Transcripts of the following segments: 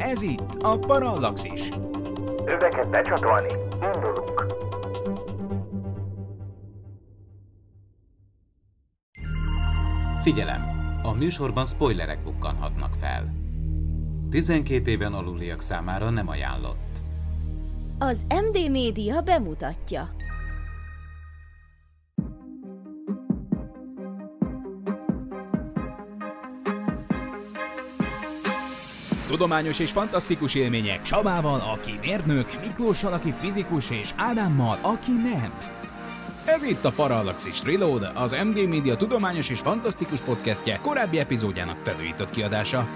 Ez itt a Parallaxis. Öveket becsatolni, indulunk. Figyelem! A műsorban spoilerek bukkanhatnak fel. 12 éven aluliak számára nem ajánlott. Az MD Média bemutatja. Tudományos és fantasztikus élmények Csabával, aki mérnök, Miklóssal, aki fizikus, és Ádámmal, aki nem. Ez itt a Parallaxis Reload, az MG Media tudományos és fantasztikus podcastje korábbi epizódjának felújított kiadása.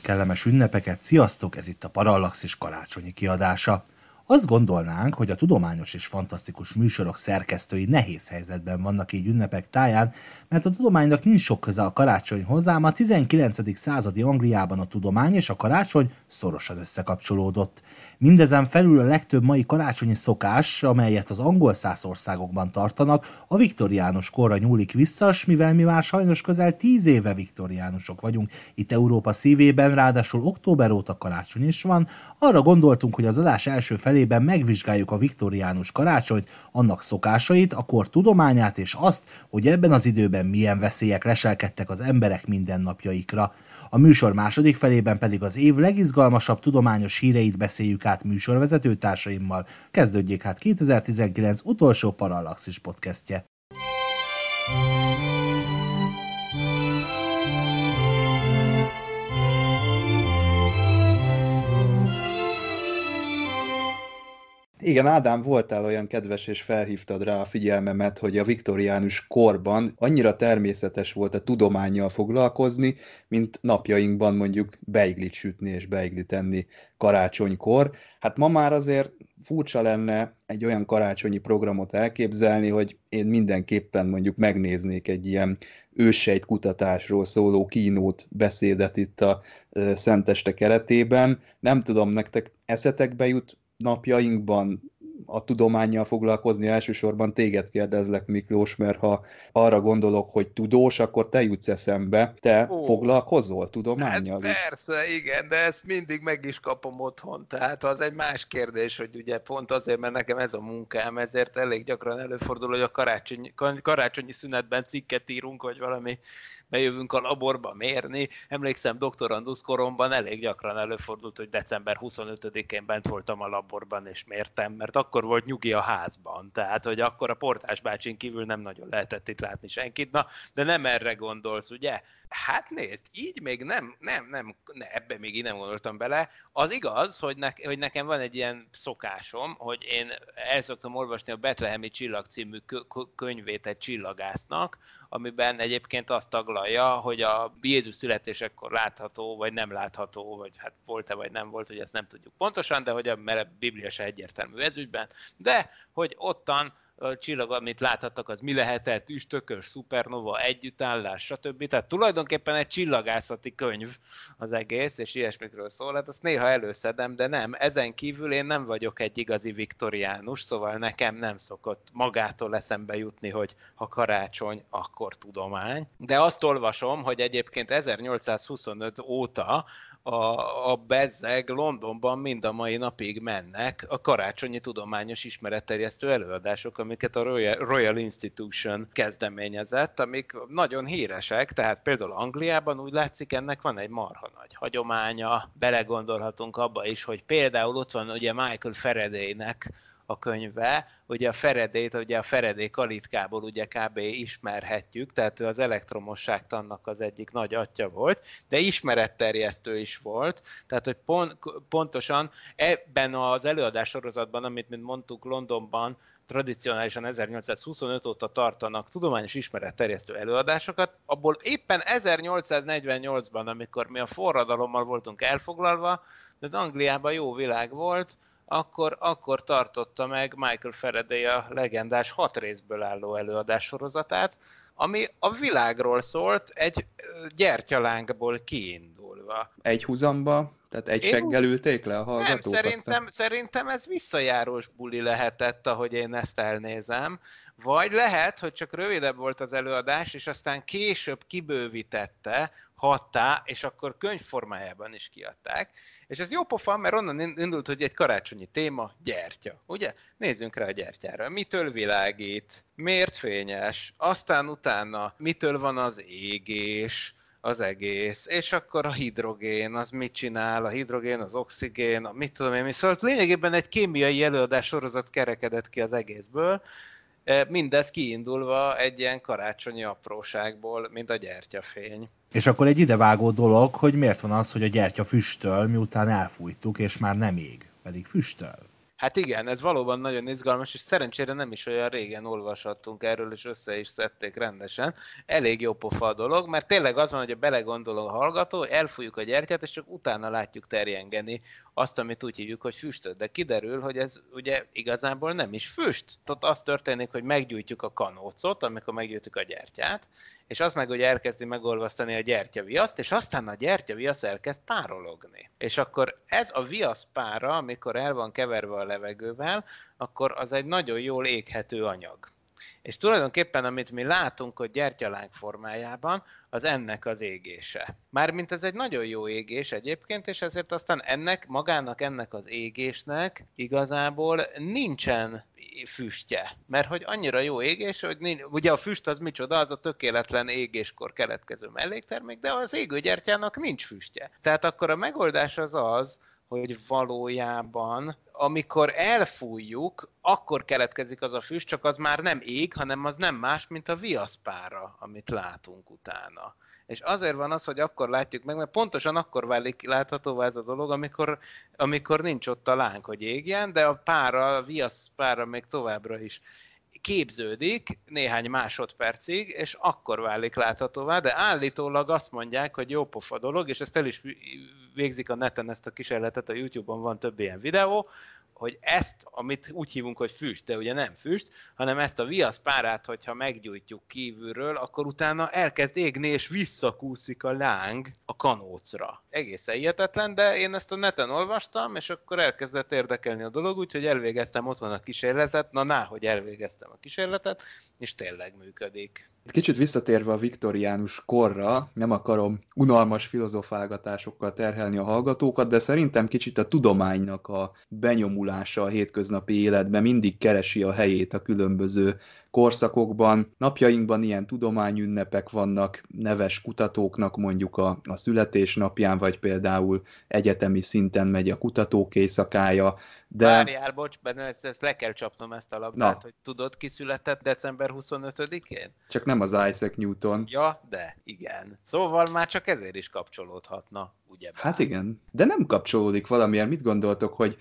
Kellemes ünnepeket, sziasztok! Ez itt a Parallaxis karácsonyi kiadása. Azt gondolnánk, hogy a tudományos és fantasztikus műsorok szerkesztői nehéz helyzetben vannak így ünnepek táján, mert a tudománynak nincs sok köze a karácsonyhoz, ám a 19. századi Angliában a tudomány és a karácsony szorosan összekapcsolódott. Mindezen felül a legtöbb mai karácsonyi szokás, amelyet az angol száz országokban tartanak, a viktoriánus korra nyúlik vissza, s mivel mi már sajnos közel tíz éve viktoriánusok vagyunk itt Európa szívében, ráadásul október óta karácsony is van, arra gondoltunk, hogy az adás első felében megvizsgáljuk a viktoriánus karácsonyt, annak szokásait, a kor tudományát és azt, hogy ebben az időben milyen veszélyek leselkedtek az emberek mindennapjaikra. A műsor második felében pedig az év legizgalmasabb tudományos híreit beszéljük át műsorvezető társaimmal. Kezdődjék hát 2019 utolsó Parallaxis podcastje. Igen, Ádám, voltál olyan kedves, és felhívtad rá a figyelmemet, hogy a viktoriánus korban annyira természetes volt a tudományjal foglalkozni, mint napjainkban mondjuk beiglit sütni és beiglit enni karácsonykor. Hát ma már azért furcsa lenne egy olyan karácsonyi programot elképzelni, hogy én mindenképpen mondjuk megnéznék egy ilyen őssejt kutatásról szóló kínót beszédet itt a Szenteste keretében. Nem tudom, nektek eszetekbe jut napjainkban a tudományjal foglalkozni, elsősorban téged kérdezlek, Miklós, mert ha arra gondolok, hogy tudós, akkor te jutsz eszembe. Te Ó, foglalkozol tudományjal? Hát persze, igen, de ezt mindig meg is kapom otthon. Tehát az egy más kérdés, hogy ugye pont azért, mert nekem ez a munkám, ezért elég gyakran előfordul, hogy a karácsonyi, karácsonyi szünetben cikket írunk, vagy valami bejövünk a laborba mérni. Emlékszem, doktorandusz koromban elég gyakran előfordult, hogy december 25-én bent voltam a laborban és mértem, mert akkor volt nyugi a házban. Tehát, hogy akkor a portás bácsin kívül nem nagyon lehetett itt látni senkit. Na, de nem erre gondolsz, ugye? Hát nézd, így még nem, nem, nem, ne, ebbe még így nem gondoltam bele. Az igaz, hogy, ne, hogy nekem van egy ilyen szokásom, hogy én el szoktam olvasni a Betlehemi Csillag című könyvét egy csillagásznak, amiben egyébként azt taglalja, hogy a Jézus születésekor látható, vagy nem látható, vagy hát volt-e, vagy nem volt, hogy ezt nem tudjuk pontosan, de hogy a, mert a Biblia se egyértelmű ezügyben, de hogy ottan csillag, amit láthattak, az mi lehetett, üstökös, szupernova, együttállás, stb. Tehát tulajdonképpen egy csillagászati könyv az egész, és ilyesmikről szól. Hát azt néha előszedem, de nem. Ezen kívül én nem vagyok egy igazi viktoriánus, szóval nekem nem szokott magától eszembe jutni, hogy ha karácsony, akkor tudomány. De azt olvasom, hogy egyébként 1825 óta a, a bezzeg Londonban mind a mai napig mennek a karácsonyi tudományos ismeretterjesztő előadások, amiket a Royal, Royal Institution kezdeményezett, amik nagyon híresek, tehát például Angliában úgy látszik, ennek van egy marha nagy hagyománya, belegondolhatunk abba is, hogy például ott van ugye Michael Faradaynek a könyve, ugye a Feredét, ugye a Feredé kalitkából ugye kb. ismerhetjük, tehát ő az elektromosságtannak az egyik nagy atya volt, de ismeretterjesztő is volt, tehát hogy pont, pontosan ebben az előadás sorozatban, amit mint mondtuk Londonban, tradicionálisan 1825 óta tartanak tudományos ismeretterjesztő előadásokat, abból éppen 1848-ban, amikor mi a forradalommal voltunk elfoglalva, de Angliában jó világ volt, akkor, akkor tartotta meg Michael Faraday a legendás hat részből álló előadás sorozatát, ami a világról szólt egy gyertyalángból kiindulva. Egy húzamba? Tehát egy seggel ülték le a hallgatók? Nem, szerintem, szerintem ez visszajárós buli lehetett, ahogy én ezt elnézem. Vagy lehet, hogy csak rövidebb volt az előadás, és aztán később kibővítette, hattá, és akkor könyvformájában is kiadták. És ez jó pofa, mert onnan indult, hogy egy karácsonyi téma, gyertya. Ugye? Nézzünk rá a gyertyára. Mitől világít? Miért fényes? Aztán utána mitől van az égés? az egész, és akkor a hidrogén, az mit csinál, a hidrogén, az oxigén, a mit tudom én, mi szóval lényegében egy kémiai előadás sorozat kerekedett ki az egészből, mindez kiindulva egy ilyen karácsonyi apróságból, mint a gyertyafény. És akkor egy idevágó dolog, hogy miért van az, hogy a gyertya füstöl, miután elfújtuk, és már nem ég, pedig füstöl. Hát igen, ez valóban nagyon izgalmas, és szerencsére nem is olyan régen olvashattunk erről, és össze is szedték rendesen. Elég jó pofa a dolog, mert tényleg az van, hogy a belegondol a hallgató, elfújjuk a gyertyát, és csak utána látjuk terjengeni azt, amit úgy hívjuk, hogy füstöt. De kiderül, hogy ez ugye igazából nem is füst. Ott az történik, hogy meggyújtjuk a kanócot, amikor meggyújtjuk a gyertyát, és az meg, hogy elkezdi megolvasztani a gyertyaviaszt, és aztán a gyertyaviasz elkezd párologni. És akkor ez a viasz pára, amikor el van keverve a levegővel, akkor az egy nagyon jól éghető anyag. És tulajdonképpen, amit mi látunk, hogy gyertyalánk formájában, az ennek az égése. Mármint ez egy nagyon jó égés egyébként, és ezért aztán ennek, magának ennek az égésnek igazából nincsen füstje. Mert hogy annyira jó égés, hogy nincs, ugye a füst az micsoda, az a tökéletlen égéskor keletkező melléktermék, de az égőgyertyának nincs füstje. Tehát akkor a megoldás az az, hogy valójában amikor elfújjuk, akkor keletkezik az a füst, csak az már nem ég, hanem az nem más, mint a viaszpára, amit látunk utána. És azért van az, hogy akkor látjuk meg, mert pontosan akkor válik láthatóvá ez a dolog, amikor, amikor nincs ott a láng, hogy égjen, de a pára, a viaszpára még továbbra is képződik néhány másodpercig, és akkor válik láthatóvá, de állítólag azt mondják, hogy jó pofa dolog, és ezt el is végzik a neten ezt a kísérletet, a YouTube-on van több ilyen videó, hogy ezt, amit úgy hívunk, hogy füst, de ugye nem füst, hanem ezt a viasz párát, hogyha meggyújtjuk kívülről, akkor utána elkezd égni, és visszakúszik a láng a kanócra. Egészen hihetetlen, de én ezt a neten olvastam, és akkor elkezdett érdekelni a dolog, úgyhogy elvégeztem otthon a kísérletet, na ná, hogy elvégeztem a kísérletet, és tényleg működik. Kicsit visszatérve a viktoriánus korra, nem akarom unalmas filozofálgatásokkal terhelni a hallgatókat, de szerintem kicsit a tudománynak a benyomulása a hétköznapi életben mindig keresi a helyét a különböző korszakokban. Napjainkban ilyen tudományünnepek vannak neves kutatóknak mondjuk a, a születésnapján, vagy például egyetemi szinten megy a kutatók éjszakája. De... Várjál, bocs, benne ezt, ezt le kell csapnom ezt a labdát, Na. hogy tudod, ki született december 25-én? Csak nem az Isaac Newton. Ja, de igen. Szóval már csak ezért is kapcsolódhatna ugyebár. Hát igen, de nem kapcsolódik valamiért. Mit gondoltok, hogy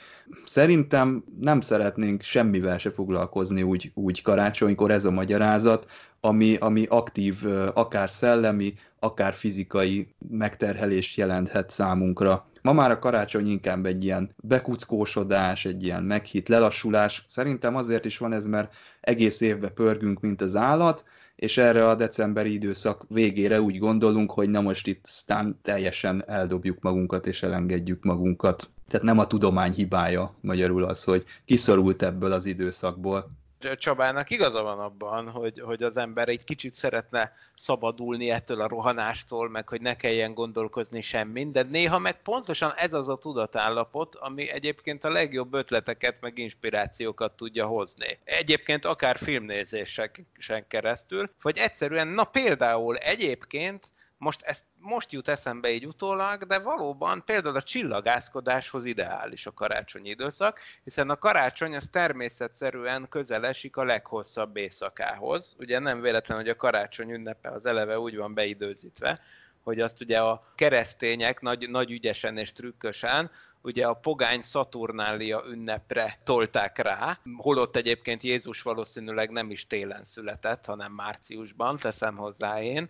szerintem nem szeretnénk semmivel se foglalkozni úgy, úgy karácsonykor ez a magyarázat, ami, ami aktív, akár szellemi, akár fizikai megterhelést jelenthet számunkra. Ma már a karácsony inkább egy ilyen bekuckósodás, egy ilyen meghitt lelassulás. Szerintem azért is van ez, mert egész évben pörgünk, mint az állat, és erre a decemberi időszak végére úgy gondolunk, hogy na most itt aztán teljesen eldobjuk magunkat és elengedjük magunkat. Tehát nem a tudomány hibája magyarul az, hogy kiszorult ebből az időszakból. Csabának igaza van abban, hogy, hogy az ember egy kicsit szeretne szabadulni ettől a rohanástól, meg hogy ne kelljen gondolkozni semmin, de néha meg pontosan ez az a tudatállapot, ami egyébként a legjobb ötleteket, meg inspirációkat tudja hozni. Egyébként akár filmnézésen keresztül, vagy egyszerűen, na például egyébként most ezt most jut eszembe így utólag, de valóban például a csillagászkodáshoz ideális a karácsonyi időszak, hiszen a karácsony az természetszerűen közel esik a leghosszabb éjszakához. Ugye nem véletlen, hogy a karácsony ünnepe az eleve úgy van beidőzítve, hogy azt ugye a keresztények nagy, nagy ügyesen és trükkösen ugye a pogány Szaturnália ünnepre tolták rá, holott egyébként Jézus valószínűleg nem is télen született, hanem márciusban, teszem hozzá én,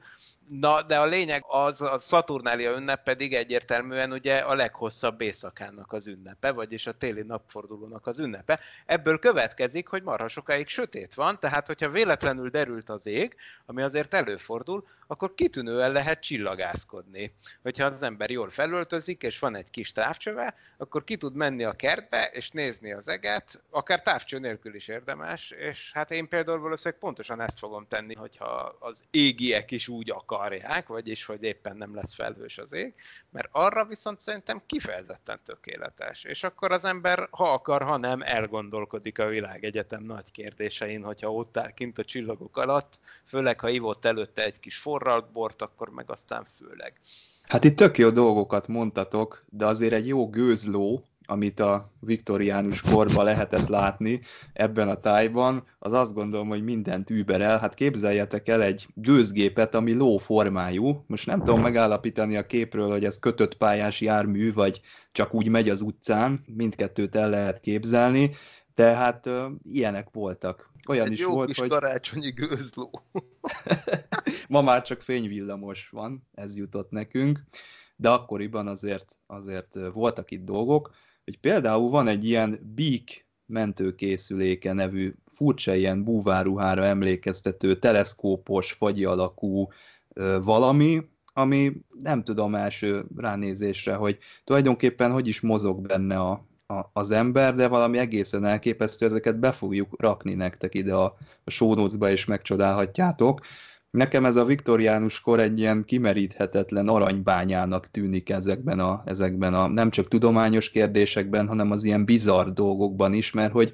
Na, de a lényeg az, a Szaturnália ünnep pedig egyértelműen ugye a leghosszabb éjszakának az ünnepe, vagyis a téli napfordulónak az ünnepe. Ebből következik, hogy marha sokáig sötét van, tehát hogyha véletlenül derült az ég, ami azért előfordul, akkor kitűnően lehet csillagászkodni. Hogyha az ember jól felöltözik, és van egy kis távcsöve, akkor ki tud menni a kertbe, és nézni az eget, akár távcső nélkül is érdemes, és hát én például valószínűleg pontosan ezt fogom tenni, hogyha az égiek is úgy akarják, vagyis hogy éppen nem lesz felhős az ég, mert arra viszont szerintem kifejezetten tökéletes. És akkor az ember, ha akar, ha nem, elgondolkodik a világegyetem nagy kérdésein, hogyha ott áll kint a csillagok alatt, főleg ha ivott előtte egy kis forralt bort, akkor meg aztán főleg. Hát itt tök jó dolgokat mondtatok, de azért egy jó gőzló, amit a viktoriánus korban lehetett látni ebben a tájban, az azt gondolom, hogy mindent überel. Hát képzeljetek el egy gőzgépet, ami ló formájú. Most nem tudom megállapítani a képről, hogy ez kötött pályás jármű, vagy csak úgy megy az utcán. Mindkettőt el lehet képzelni. Tehát uh, ilyenek voltak. Olyan Egy is jó volt, kis hogy... karácsonyi gőzló. Ma már csak fényvillamos van, ez jutott nekünk, de akkoriban azért, azért voltak itt dolgok, hogy például van egy ilyen Beak mentőkészüléke nevű furcsa ilyen búváruhára emlékeztető teleszkópos, fagyi alakú ö, valami, ami nem tudom első ránézésre, hogy tulajdonképpen hogy is mozog benne a, a, az ember, de valami egészen elképesztő, ezeket be fogjuk rakni nektek ide a, a show és megcsodálhatjátok. Nekem ez a viktoriánus kor egy ilyen kimeríthetetlen aranybányának tűnik ezekben a, ezekben a nem csak tudományos kérdésekben, hanem az ilyen bizarr dolgokban is, mert hogy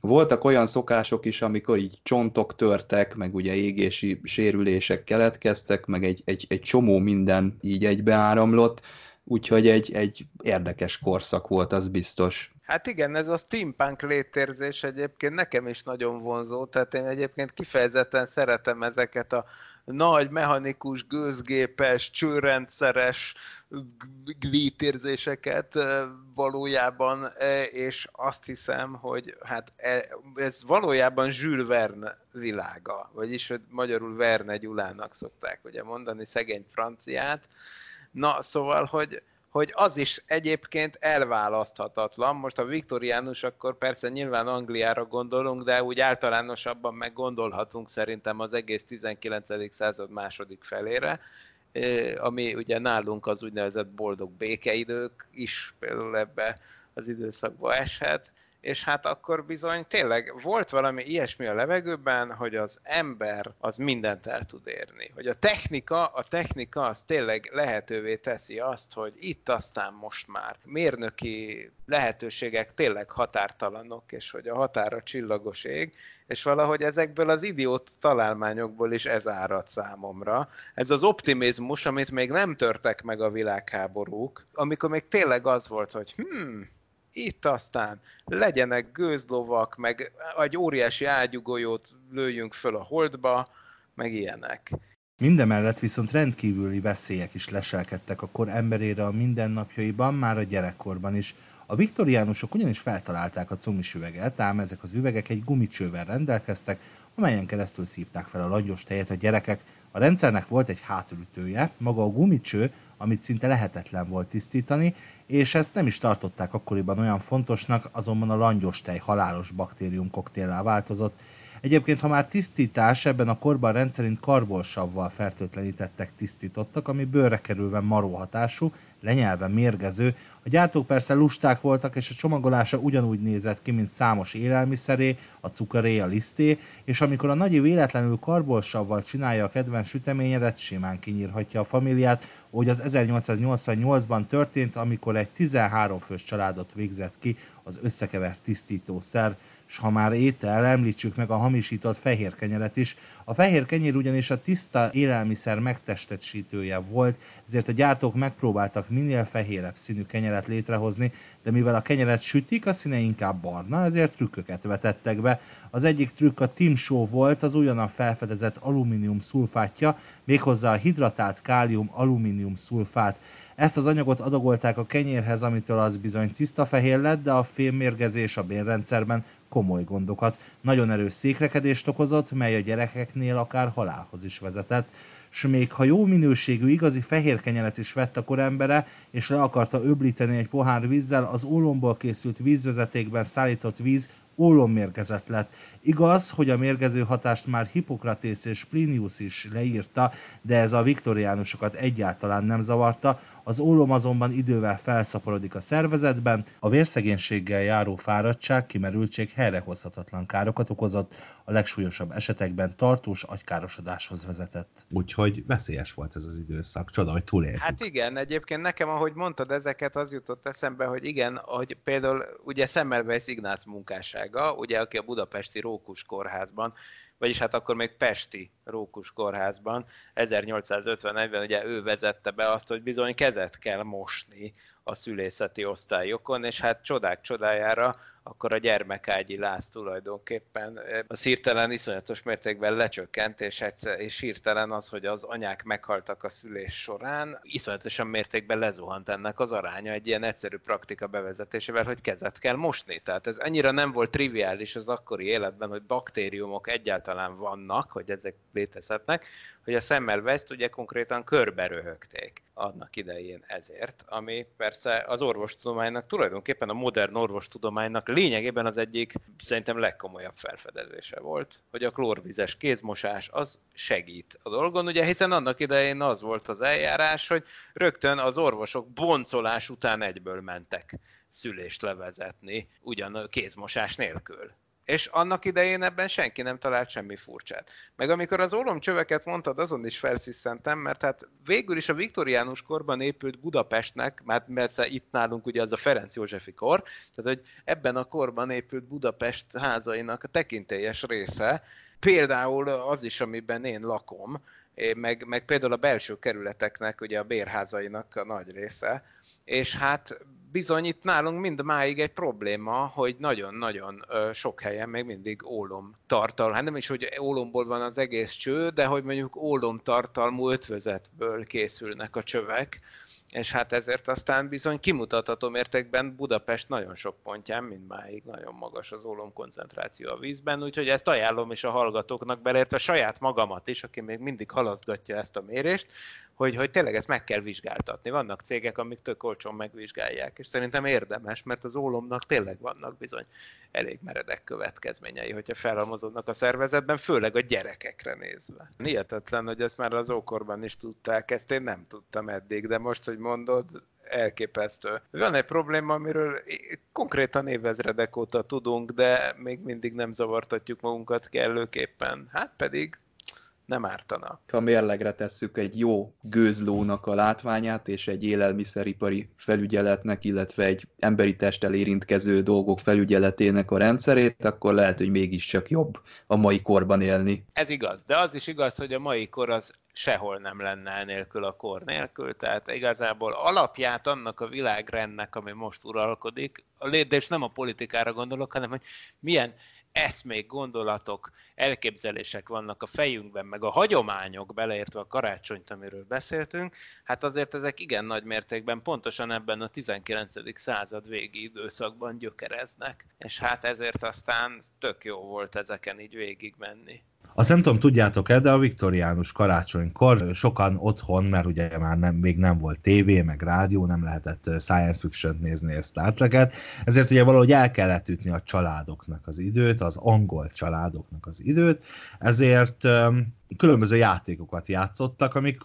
voltak olyan szokások is, amikor így csontok törtek, meg ugye égési sérülések keletkeztek, meg egy, egy, egy csomó minden így egybeáramlott, úgyhogy egy, egy érdekes korszak volt, az biztos. Hát igen, ez a steampunk létérzés egyébként nekem is nagyon vonzó, tehát én egyébként kifejezetten szeretem ezeket a nagy, mechanikus, gőzgépes, csőrendszeres létérzéseket valójában, és azt hiszem, hogy hát e, ez valójában Jules Verne világa, vagyis hogy magyarul Verne Gyulának szokták ugye mondani, szegény franciát. Na, szóval, hogy, hogy az is egyébként elválaszthatatlan. Most a viktoriánus, akkor persze nyilván Angliára gondolunk, de úgy általánosabban meg gondolhatunk szerintem az egész 19. század második felére, ami ugye nálunk az úgynevezett boldog békeidők is például ebbe az időszakba eshet, és hát akkor bizony tényleg volt valami ilyesmi a levegőben, hogy az ember az mindent el tud érni. Hogy a technika, a technika az tényleg lehetővé teszi azt, hogy itt aztán most már mérnöki lehetőségek tényleg határtalanok, és hogy a határa csillagos ég, és valahogy ezekből az idiót találmányokból is ez árad számomra. Ez az optimizmus, amit még nem törtek meg a világháborúk, amikor még tényleg az volt, hogy hmm, itt aztán legyenek gőzlovak, meg egy óriási ágyugolyót lőjünk föl a holdba, meg ilyenek. Mindemellett viszont rendkívüli veszélyek is leselkedtek a kor emberére a mindennapjaiban, már a gyerekkorban is. A viktoriánusok ugyanis feltalálták a cumis üveget, ám ezek az üvegek egy gumicsővel rendelkeztek, amelyen keresztül szívták fel a langyos tejet a gyerekek. A rendszernek volt egy hátulütője, maga a gumicső, amit szinte lehetetlen volt tisztítani, és ezt nem is tartották akkoriban olyan fontosnak, azonban a langyos tej halálos baktérium koktéllá változott, Egyébként, ha már tisztítás, ebben a korban rendszerint karbolsavval fertőtlenítettek tisztítottak, ami bőrre kerülve maró hatású, lenyelve mérgező. A gyártók persze lusták voltak, és a csomagolása ugyanúgy nézett ki, mint számos élelmiszeré, a cukoré, a liszté, és amikor a nagyi véletlenül karbolsavval csinálja a kedvenc süteményedet, simán kinyírhatja a familiát, hogy az 1888-ban történt, amikor egy 13 fős családot végzett ki az összekevert tisztítószer és ha már étel, említsük meg a hamisított fehér kenyeret is. A fehér kenyér ugyanis a tiszta élelmiszer megtestesítője volt, ezért a gyártók megpróbáltak minél fehérebb színű kenyeret létrehozni, de mivel a kenyeret sütik, a színe inkább barna, ezért trükköket vetettek be. Az egyik trükk a Tim Show volt, az újonnan felfedezett alumínium szulfátja, méghozzá a hidratált kálium alumínium szulfát. Ezt az anyagot adagolták a kenyérhez, amitől az bizony tiszta fehér lett, de a fémmérgezés a bérrendszerben komoly gondokat. Nagyon erős székrekedést okozott, mely a gyerekeknél akár halálhoz is vezetett s még ha jó minőségű igazi fehér kenyeret is vett a korembere, és le akarta öblíteni egy pohár vízzel, az ólomból készült vízvezetékben szállított víz ólommérgezett lett. Igaz, hogy a mérgező hatást már Hippokratész és Plinius is leírta, de ez a viktoriánusokat egyáltalán nem zavarta. Az ólom azonban idővel felszaporodik a szervezetben, a vérszegénységgel járó fáradtság, kimerültség helyrehozhatatlan károkat okozott, a legsúlyosabb esetekben tartós agykárosodáshoz vezetett. Úgyhogy veszélyes volt ez az időszak, csoda, hogy túléltük. Hát igen, egyébként nekem, ahogy mondtad ezeket, az jutott eszembe, hogy igen, hogy például ugye Semmelweis Ignác munkássága, ugye aki a budapesti Rókus kórházban vagyis hát akkor még Pesti Rókus kórházban 1851-ben ugye ő vezette be azt, hogy bizony kezet kell mosni a szülészeti osztályokon, és hát csodák csodájára akkor a gyermekágyi láz tulajdonképpen az hirtelen iszonyatos mértékben lecsökkent, és, egyszer, és hirtelen az, hogy az anyák meghaltak a szülés során, iszonyatosan mértékben lezuhant ennek az aránya egy ilyen egyszerű praktika bevezetésével, hogy kezet kell mosni. Tehát ez annyira nem volt triviális az akkori életben, hogy baktériumok egyáltalán vannak, hogy ezek létezhetnek, hogy a Semmelweis-t ugye konkrétan körbe röhögték annak idején ezért, ami persze az orvostudománynak, tulajdonképpen a modern orvostudománynak lényegében az egyik szerintem legkomolyabb felfedezése volt, hogy a klórvizes kézmosás az segít a dolgon, ugye hiszen annak idején az volt az eljárás, hogy rögtön az orvosok boncolás után egyből mentek szülést levezetni, ugyan kézmosás nélkül és annak idején ebben senki nem talált semmi furcsát. Meg amikor az ólomcsöveket mondtad, azon is felszisztentem, mert hát végül is a viktoriánus korban épült Budapestnek, mert, mert itt nálunk ugye az a Ferenc Józsefi kor, tehát hogy ebben a korban épült Budapest házainak a tekintélyes része, például az is, amiben én lakom, meg, meg például a belső kerületeknek, ugye a bérházainak a nagy része, és hát bizony itt nálunk mind máig egy probléma, hogy nagyon-nagyon sok helyen még mindig ólom tartalmú. Hát nem is, hogy ólomból van az egész cső, de hogy mondjuk ólom tartalmú ötvözetből készülnek a csövek, és hát ezért aztán bizony kimutatható mértékben Budapest nagyon sok pontján mindmáig nagyon magas az ólom koncentráció a vízben, úgyhogy ezt ajánlom is a hallgatóknak, beleértve saját magamat is, aki még mindig halasztgatja ezt a mérést, hogy, hogy tényleg ezt meg kell vizsgáltatni. Vannak cégek, amik tök olcsón megvizsgálják, és szerintem érdemes, mert az ólomnak tényleg vannak bizony elég meredek következményei, hogyha felhalmozódnak a szervezetben, főleg a gyerekekre nézve. Hihetetlen, hogy ezt már az ókorban is tudták, ezt én nem tudtam eddig, de most, hogy mondod, elképesztő. Van egy probléma, amiről konkrétan évezredek óta tudunk, de még mindig nem zavartatjuk magunkat kellőképpen. Hát pedig nem ártana. Ha mérlegre tesszük egy jó gőzlónak a látványát, és egy élelmiszeripari felügyeletnek, illetve egy emberi testtel érintkező dolgok felügyeletének a rendszerét, akkor lehet, hogy mégiscsak jobb a mai korban élni. Ez igaz, de az is igaz, hogy a mai kor az sehol nem lenne nélkül a kor nélkül, tehát igazából alapját annak a világrendnek, ami most uralkodik, de és nem a politikára gondolok, hanem hogy milyen eszmék, gondolatok, elképzelések vannak a fejünkben, meg a hagyományok, beleértve a karácsonyt, amiről beszéltünk, hát azért ezek igen nagy mértékben pontosan ebben a 19. század végi időszakban gyökereznek, és hát ezért aztán tök jó volt ezeken így végigmenni. Azt nem tudom, tudjátok-e, de a viktoriánus karácsonykor sokan otthon, mert ugye már nem, még nem volt tévé, meg rádió, nem lehetett science fiction nézni ezt Star Trek-et, ezért ugye valahogy el kellett ütni a családoknak az időt, az angol családoknak az időt, ezért különböző játékokat játszottak, amik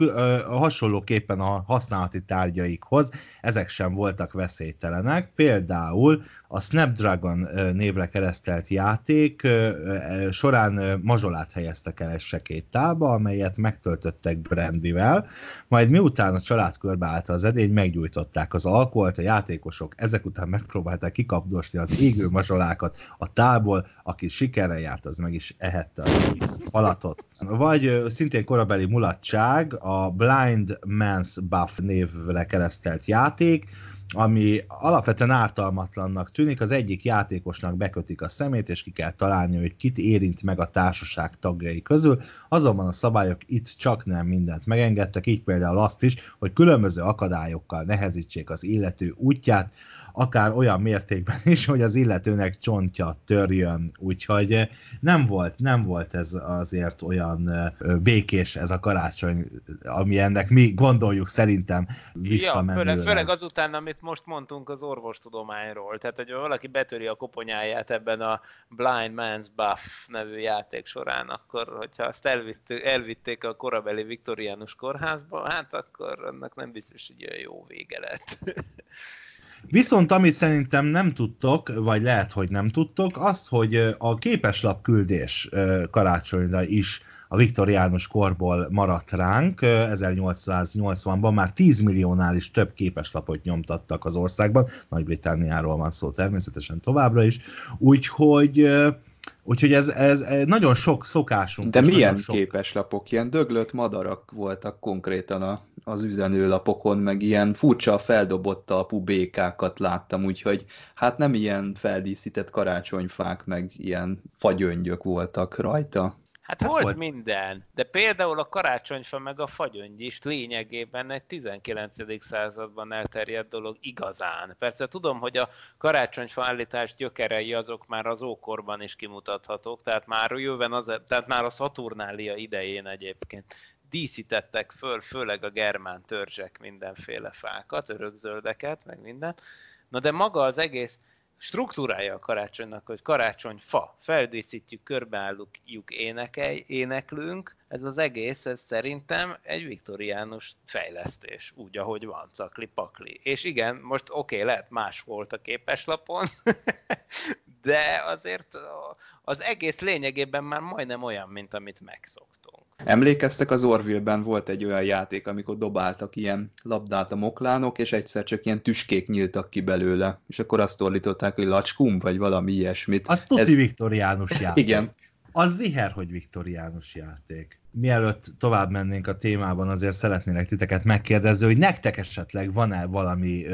hasonlóképpen a használati tárgyaikhoz, ezek sem voltak veszélytelenek. Például a Snapdragon névre keresztelt játék során mazsolát helyeztek el egy sekély tába, amelyet megtöltöttek brandivel, majd miután a család körbeállta az edény, meggyújtották az alkoholt, a játékosok ezek után megpróbálták kikapdosni az égő mazsolákat a tából, aki sikerrel járt, az meg is ehette a falatot. Vagy vagy szintén korabeli mulatság, a Blind Man's Buff névre keresztelt játék, ami alapvetően ártalmatlannak tűnik, az egyik játékosnak bekötik a szemét, és ki kell találni, hogy kit érint meg a társaság tagjai közül, azonban a szabályok itt csak nem mindent megengedtek, így például azt is, hogy különböző akadályokkal nehezítsék az illető útját, akár olyan mértékben is, hogy az illetőnek csontja törjön, úgyhogy nem volt, nem volt ez azért olyan békés ez a karácsony, ami ennek mi gondoljuk szerintem visszamenőleg. Ja, főleg, azután, amit most mondtunk az orvostudományról. Tehát, hogy valaki betöri a koponyáját ebben a Blind Man's Buff nevű játék során, akkor, hogyha azt elvitték, elvitték a korabeli viktoriánus kórházba, hát akkor annak nem biztos, hogy olyan jó vége lett. Viszont amit szerintem nem tudtok, vagy lehet, hogy nem tudtok, azt, hogy a képeslap küldés karácsonyra is a viktoriánus korból maradt ránk. 1880-ban már 10 milliónál is több képeslapot nyomtattak az országban. Nagy-Britániáról van szó természetesen továbbra is. Úgyhogy Úgyhogy ez, ez nagyon sok szokásunk. De milyen sok... képeslapok? Ilyen döglött madarak voltak konkrétan a, az üzenőlapokon, meg ilyen furcsa feldobott talpú békákat láttam, úgyhogy hát nem ilyen feldíszített karácsonyfák, meg ilyen fagyöngyök voltak rajta. Hát, hát volt, volt minden, de például a karácsonyfa meg a fagyöngy is lényegében egy 19. században elterjedt dolog igazán. Persze tudom, hogy a karácsonyfa állítás gyökerei azok már az ókorban is kimutathatók, tehát már jöven az, tehát már a Szaturnália idején egyébként díszítettek föl, főleg a germán törzsek mindenféle fákat, örökzöldeket, meg mindent. Na de maga az egész struktúrája a karácsonynak, hogy karácsonyfa, feldíszítjük, körbeálljuk, énekelj, éneklünk, ez az egész, ez szerintem egy viktoriánus fejlesztés, úgy, ahogy van, cakli-pakli. És igen, most oké, okay, lehet más volt a képeslapon, de azért az egész lényegében már majdnem olyan, mint amit megszoktunk. Emlékeztek, az Orville-ben volt egy olyan játék, amikor dobáltak ilyen labdát a moklánok, és egyszer csak ilyen tüskék nyíltak ki belőle, és akkor azt ordították, hogy lacskum, vagy valami ilyesmit. Az tuti Ez... viktoriánus játék. Igen. Az ziher, hogy viktoriánus játék. Mielőtt tovább mennénk a témában, azért szeretnélek titeket megkérdezni, hogy nektek esetleg van-e valami,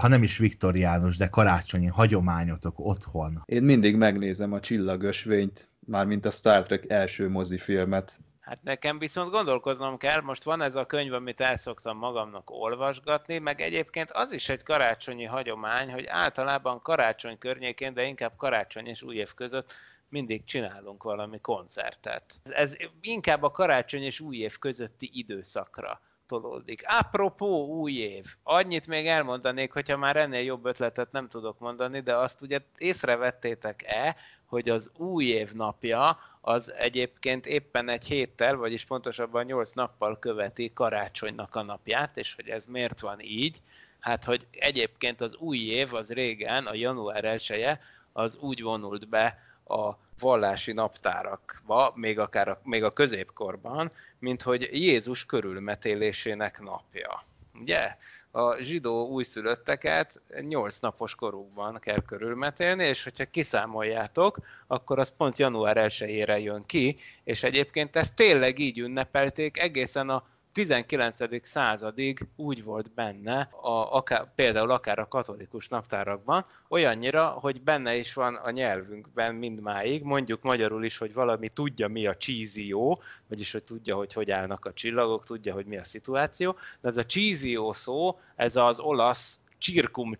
ha nem is viktoriánus, de karácsonyi hagyományotok otthon? Én mindig megnézem a csillagösvényt, mármint a Star Trek első mozifilmet. Hát nekem viszont gondolkoznom kell, most van ez a könyv, amit el szoktam magamnak olvasgatni, meg egyébként az is egy karácsonyi hagyomány, hogy általában karácsony környékén, de inkább karácsony és új év között mindig csinálunk valami koncertet. Ez inkább a karácsony és új év közötti időszakra tolódik. Apropó új év, annyit még elmondanék, hogyha már ennél jobb ötletet nem tudok mondani, de azt ugye észrevettétek-e, hogy az új év napja az egyébként éppen egy héttel, vagyis pontosabban nyolc nappal követi karácsonynak a napját, és hogy ez miért van így? Hát, hogy egyébként az új év az régen, a január 1 az úgy vonult be a vallási naptárakba, még akár a, még a középkorban, mint hogy Jézus körülmetélésének napja. Ugye? A zsidó újszülötteket 8 napos korukban kell körülmetélni, és hogyha kiszámoljátok, akkor az pont január 1 jön ki, és egyébként ezt tényleg így ünnepelték egészen a 19. századig úgy volt benne, a, akár, például akár a katolikus naptárakban, olyannyira, hogy benne is van a nyelvünkben mindmáig, mondjuk magyarul is, hogy valami tudja, mi a csízió, vagyis hogy tudja, hogy hogy állnak a csillagok, tudja, hogy mi a szituáció, de ez a csízió szó, ez az olasz circum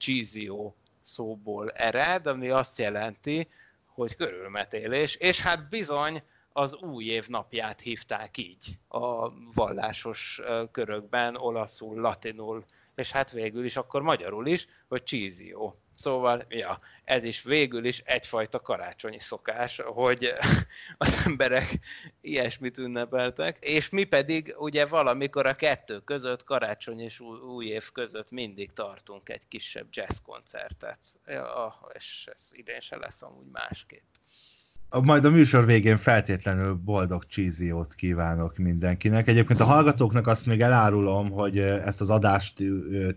szóból ered, ami azt jelenti, hogy körülmetélés, és hát bizony az új év napját hívták így a vallásos körökben, olaszul, latinul, és hát végül is akkor magyarul is, hogy csízió. Szóval, ja, ez is végül is egyfajta karácsonyi szokás, hogy az emberek ilyesmit ünnepeltek, és mi pedig ugye valamikor a kettő között, karácsony és új év között mindig tartunk egy kisebb jazzkoncertet, ja, és ez idén se lesz amúgy másképp majd a műsor végén feltétlenül boldog csíziót kívánok mindenkinek. Egyébként a hallgatóknak azt még elárulom, hogy ezt az adást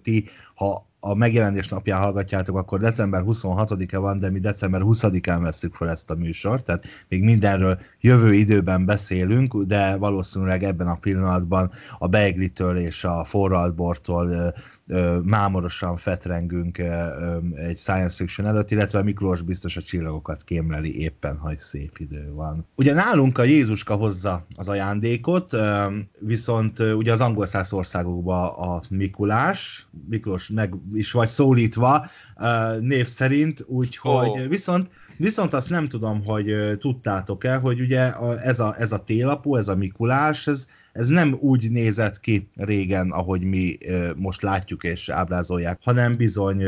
ti, ha a megjelenés napján hallgatjátok, akkor december 26-e van, de mi december 20-án veszük fel ezt a műsort, tehát még mindenről jövő időben beszélünk, de valószínűleg ebben a pillanatban a Beiglitől és a forraltbortól mámorosan fetrengünk egy science fiction előtt, illetve Miklós biztos a csillagokat kémleli éppen, ha szép idő van. Ugye nálunk a Jézuska hozza az ajándékot, viszont ugye az angol száz országokban a Mikulás, Miklós meg is vagy szólítva név szerint, úgyhogy Ó. viszont, viszont azt nem tudom, hogy ö, tudtátok-e, hogy ugye ez, a, ez a télapó, ez a Mikulás, ez, ez nem úgy nézett ki régen, ahogy mi ö, most látjuk és ábrázolják, hanem bizony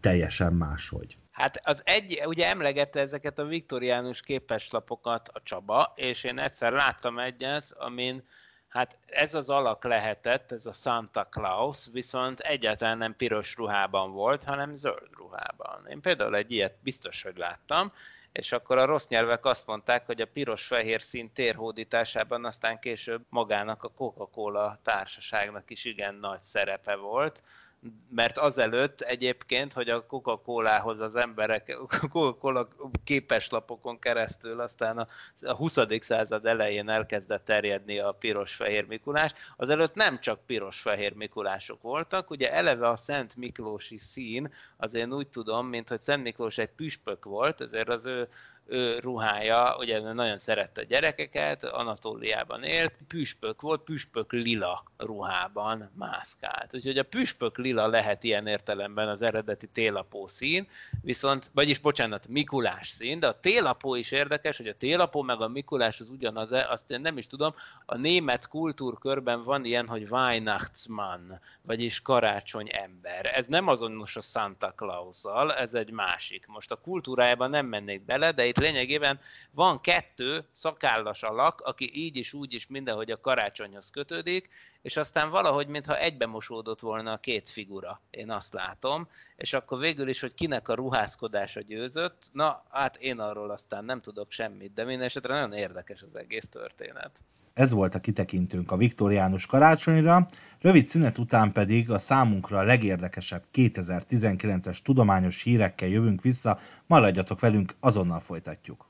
teljesen máshogy. Hát az egy, ugye emlegette ezeket a viktoriánus képeslapokat a Csaba, és én egyszer láttam egyet, amin hát ez az alak lehetett, ez a Santa Claus, viszont egyáltalán nem piros ruhában volt, hanem zöld ruhában. Én például egy ilyet biztos, hogy láttam, és akkor a rossz nyelvek azt mondták, hogy a piros-fehér szín térhódításában aztán később magának a Coca-Cola társaságnak is igen nagy szerepe volt, mert azelőtt egyébként, hogy a Coca-Colához az emberek Coca-Cola képeslapokon keresztül aztán a, a 20. század elején elkezdett terjedni a piros-fehér Mikulás, azelőtt nem csak piros-fehér Mikulások voltak, ugye eleve a Szent Miklósi szín, az én úgy tudom, mint hogy Szent Miklós egy püspök volt, ezért az ő ruhája, ugye nagyon szerette a gyerekeket, Anatóliában élt, püspök volt, püspök lila ruhában mászkált. Úgyhogy a püspök lila lehet ilyen értelemben az eredeti télapó szín, viszont, vagyis bocsánat, Mikulás szín, de a télapó is érdekes, hogy a télapó meg a Mikulás az ugyanaz, azt én nem is tudom, a német kultúrkörben van ilyen, hogy Weihnachtsmann, vagyis karácsony ember. Ez nem azonos a Santa Claus-zal, ez egy másik. Most a kultúrájában nem mennék bele, de itt lényegében van kettő szakállas alak, aki így is úgy is mindenhogy a karácsonyhoz kötődik, és aztán valahogy, mintha egybemosódott volna a két figura, én azt látom, és akkor végül is, hogy kinek a ruházkodása győzött, na, hát én arról aztán nem tudok semmit, de minden esetre nagyon érdekes az egész történet. Ez volt a kitekintőnk a viktoriánus karácsonyra, rövid szünet után pedig a számunkra legérdekesebb 2019-es tudományos hírekkel jövünk vissza, maradjatok velünk, azonnal folytatjuk.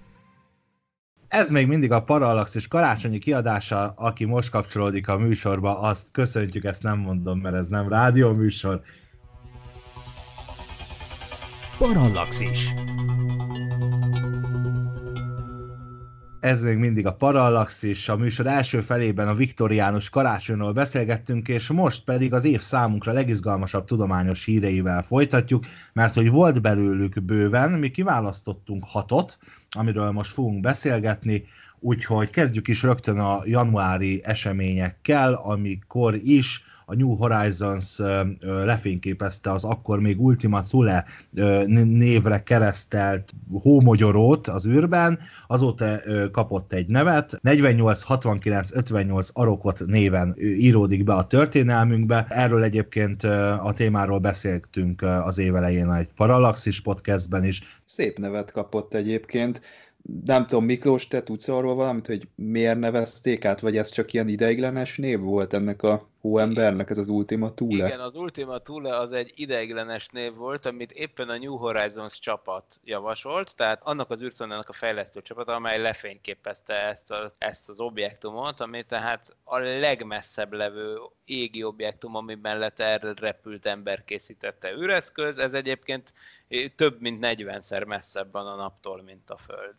Ez még mindig a Parallaxis karácsonyi kiadása, aki most kapcsolódik a műsorba, azt köszöntjük, ezt nem mondom, mert ez nem rádió műsor. Parallaxis. Ez még mindig a Parallaxis, a műsor első felében a viktoriánus karácsonyról beszélgettünk, és most pedig az év számunkra legizgalmasabb tudományos híreivel folytatjuk, mert hogy volt belőlük bőven, mi kiválasztottunk hatot, amiről most fogunk beszélgetni, úgyhogy kezdjük is rögtön a januári eseményekkel, amikor is a New Horizons lefényképezte az akkor még Ultima Thule névre keresztelt hómogyorót az űrben, azóta kapott egy nevet, 48, 69, 58 Arokot néven íródik be a történelmünkbe. Erről egyébként a témáról beszéltünk az évelején egy Parallaxis podcastben is. Szép nevet kapott egyébként. Nem tudom, Miklós, te tudsz arról valamit, hogy miért nevezték át, vagy ez csak ilyen ideiglenes név volt ennek a hóembernek, ez az Ultima Thule? Igen, az Ultima Thule az egy ideiglenes név volt, amit éppen a New Horizons csapat javasolt, tehát annak az űrszondának a fejlesztő csapat, amely lefényképezte ezt, a, ezt az objektumot, ami tehát a legmesszebb levő égi objektum, ami mellett erre repült ember készítette űreszköz. Ez egyébként több mint 40-szer messzebb van a naptól, mint a Föld.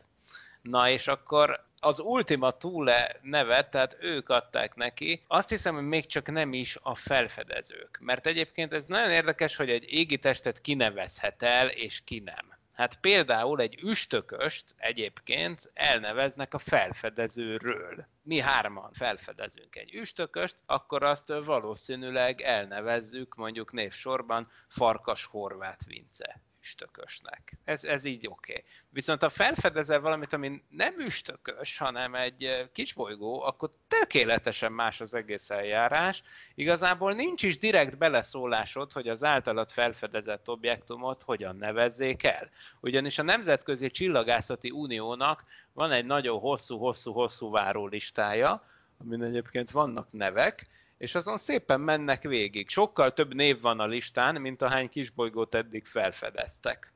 Na és akkor az Ultima Thule nevet, tehát ők adták neki, azt hiszem, hogy még csak nem is a felfedezők. Mert egyébként ez nagyon érdekes, hogy egy égi testet kinevezhet el, és ki nem. Hát például egy üstököst egyébként elneveznek a felfedezőről. Mi hárman felfedezünk egy üstököst, akkor azt valószínűleg elnevezzük mondjuk névsorban Farkas Horváth Vince üstökösnek. Ez, ez így oké. Okay. Viszont ha felfedezel valamit, ami nem üstökös, hanem egy kisbolygó, akkor tökéletesen más az egész eljárás. Igazából nincs is direkt beleszólásod, hogy az általad felfedezett objektumot hogyan nevezzék el. Ugyanis a Nemzetközi Csillagászati Uniónak van egy nagyon hosszú-hosszú-hosszú várólistája, amin egyébként vannak nevek, és azon szépen mennek végig. Sokkal több név van a listán, mint ahány kisbolygót eddig felfedeztek.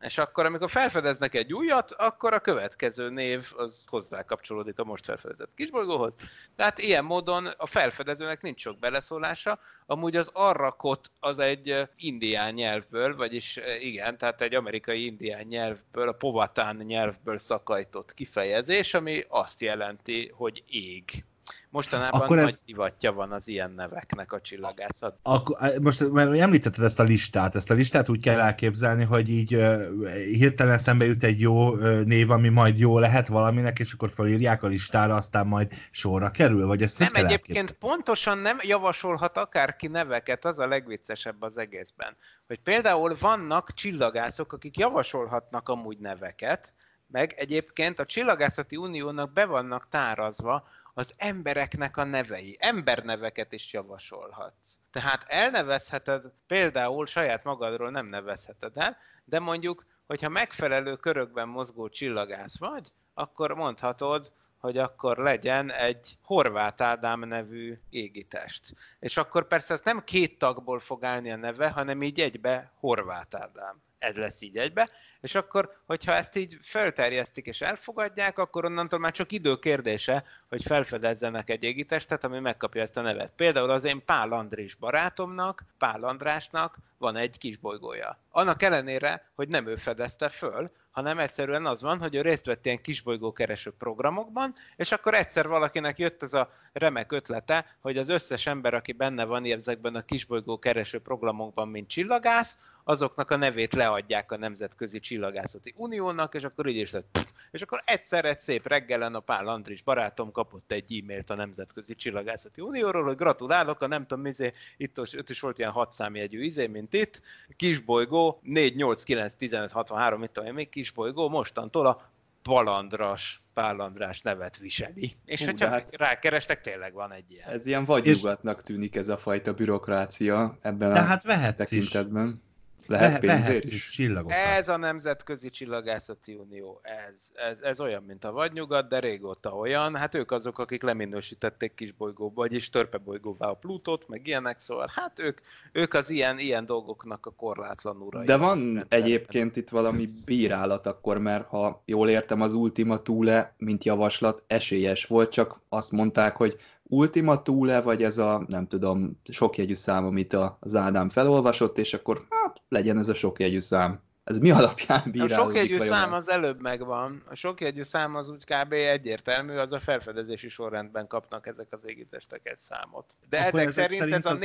És akkor, amikor felfedeznek egy újat, akkor a következő név az hozzá kapcsolódik a most felfedezett kisbolygóhoz. Tehát ilyen módon a felfedezőnek nincs sok beleszólása. Amúgy az arrakot az egy indián nyelvből, vagyis igen, tehát egy amerikai indián nyelvből, a povatán nyelvből szakajtott kifejezés, ami azt jelenti, hogy ég. Mostanában Akkor ez... nagy divatja van az ilyen neveknek a csillagászat. Akkor, most mert említetted ezt a listát, ezt a listát úgy kell elképzelni, hogy így uh, hirtelen szembe jut egy jó uh, név, ami majd jó lehet valaminek, és akkor felírják a listára, aztán majd sorra kerül, vagy ezt Nem, egyébként pontosan nem javasolhat akárki neveket, az a legviccesebb az egészben. Hogy például vannak csillagászok, akik javasolhatnak amúgy neveket, meg egyébként a Csillagászati Uniónak be vannak tárazva az embereknek a nevei. Emberneveket is javasolhatsz. Tehát elnevezheted, például saját magadról nem nevezheted el, de mondjuk, hogyha megfelelő körökben mozgó csillagász vagy, akkor mondhatod, hogy akkor legyen egy Horváth Ádám nevű égitest. És akkor persze ez nem két tagból fog állni a neve, hanem így egybe Horváth Ádám ez lesz így egybe, és akkor, hogyha ezt így felterjesztik és elfogadják, akkor onnantól már csak idő kérdése, hogy felfedezzenek egy égitestet, ami megkapja ezt a nevet. Például az én Pál Andris barátomnak, Pál Andrásnak van egy kis bolygója. Annak ellenére, hogy nem ő fedezte föl, hanem egyszerűen az van, hogy ő részt vett ilyen kisbolygó kereső programokban, és akkor egyszer valakinek jött ez a remek ötlete, hogy az összes ember, aki benne van ezekben a kisbolygó kereső programokban, mint csillagász, azoknak a nevét leadják a Nemzetközi Csillagászati Uniónak, és akkor így is lett. És akkor egyszer egy szép reggelen a Pál Andris barátom kapott egy e-mailt a Nemzetközi Csillagászati Unióról, hogy gratulálok, a nem tudom, izé, itt, itt is volt ilyen hat számjegyű izé, mint itt, kisbolygó, 4, 8, 9, 15, 63, mit tudom én, még kisbolygó, mostantól a Palandras, Pálandrás nevet viseli. És Hú, hogyha hát rákerestek, tényleg van egy ilyen. Ez ilyen vagynyugatnak tűnik ez a fajta bürokrácia ebben de a hát tekintetben. Is. Lehet pénzért is? Csillagokat. Ez a Nemzetközi Csillagászati Unió, ez, ez, ez olyan, mint a vadnyugat, de régóta olyan. Hát ők azok, akik leminősítették kisbolygóba, vagyis törpebolygóvá a Plutót, meg ilyenek, szóval hát ők, ők az ilyen, ilyen dolgoknak a korlátlan urai. De van egyébként itt valami bírálat akkor, mert ha jól értem, az Ultima Thule, mint javaslat esélyes volt, csak azt mondták, hogy Ultima Thule, vagy ez a, nem tudom, sokjegyű szám, amit az Ádám felolvasott, és akkor hát legyen ez a sokjegyű szám. Ez mi alapján bírálódik? A sokjegyű szám az előbb megvan. A sokjegyű szám az úgy kb. egyértelmű, az a felfedezési sorrendben kapnak ezek az égitestek egy számot. De Akkor ezek, ezek szerint, szerint ez az... a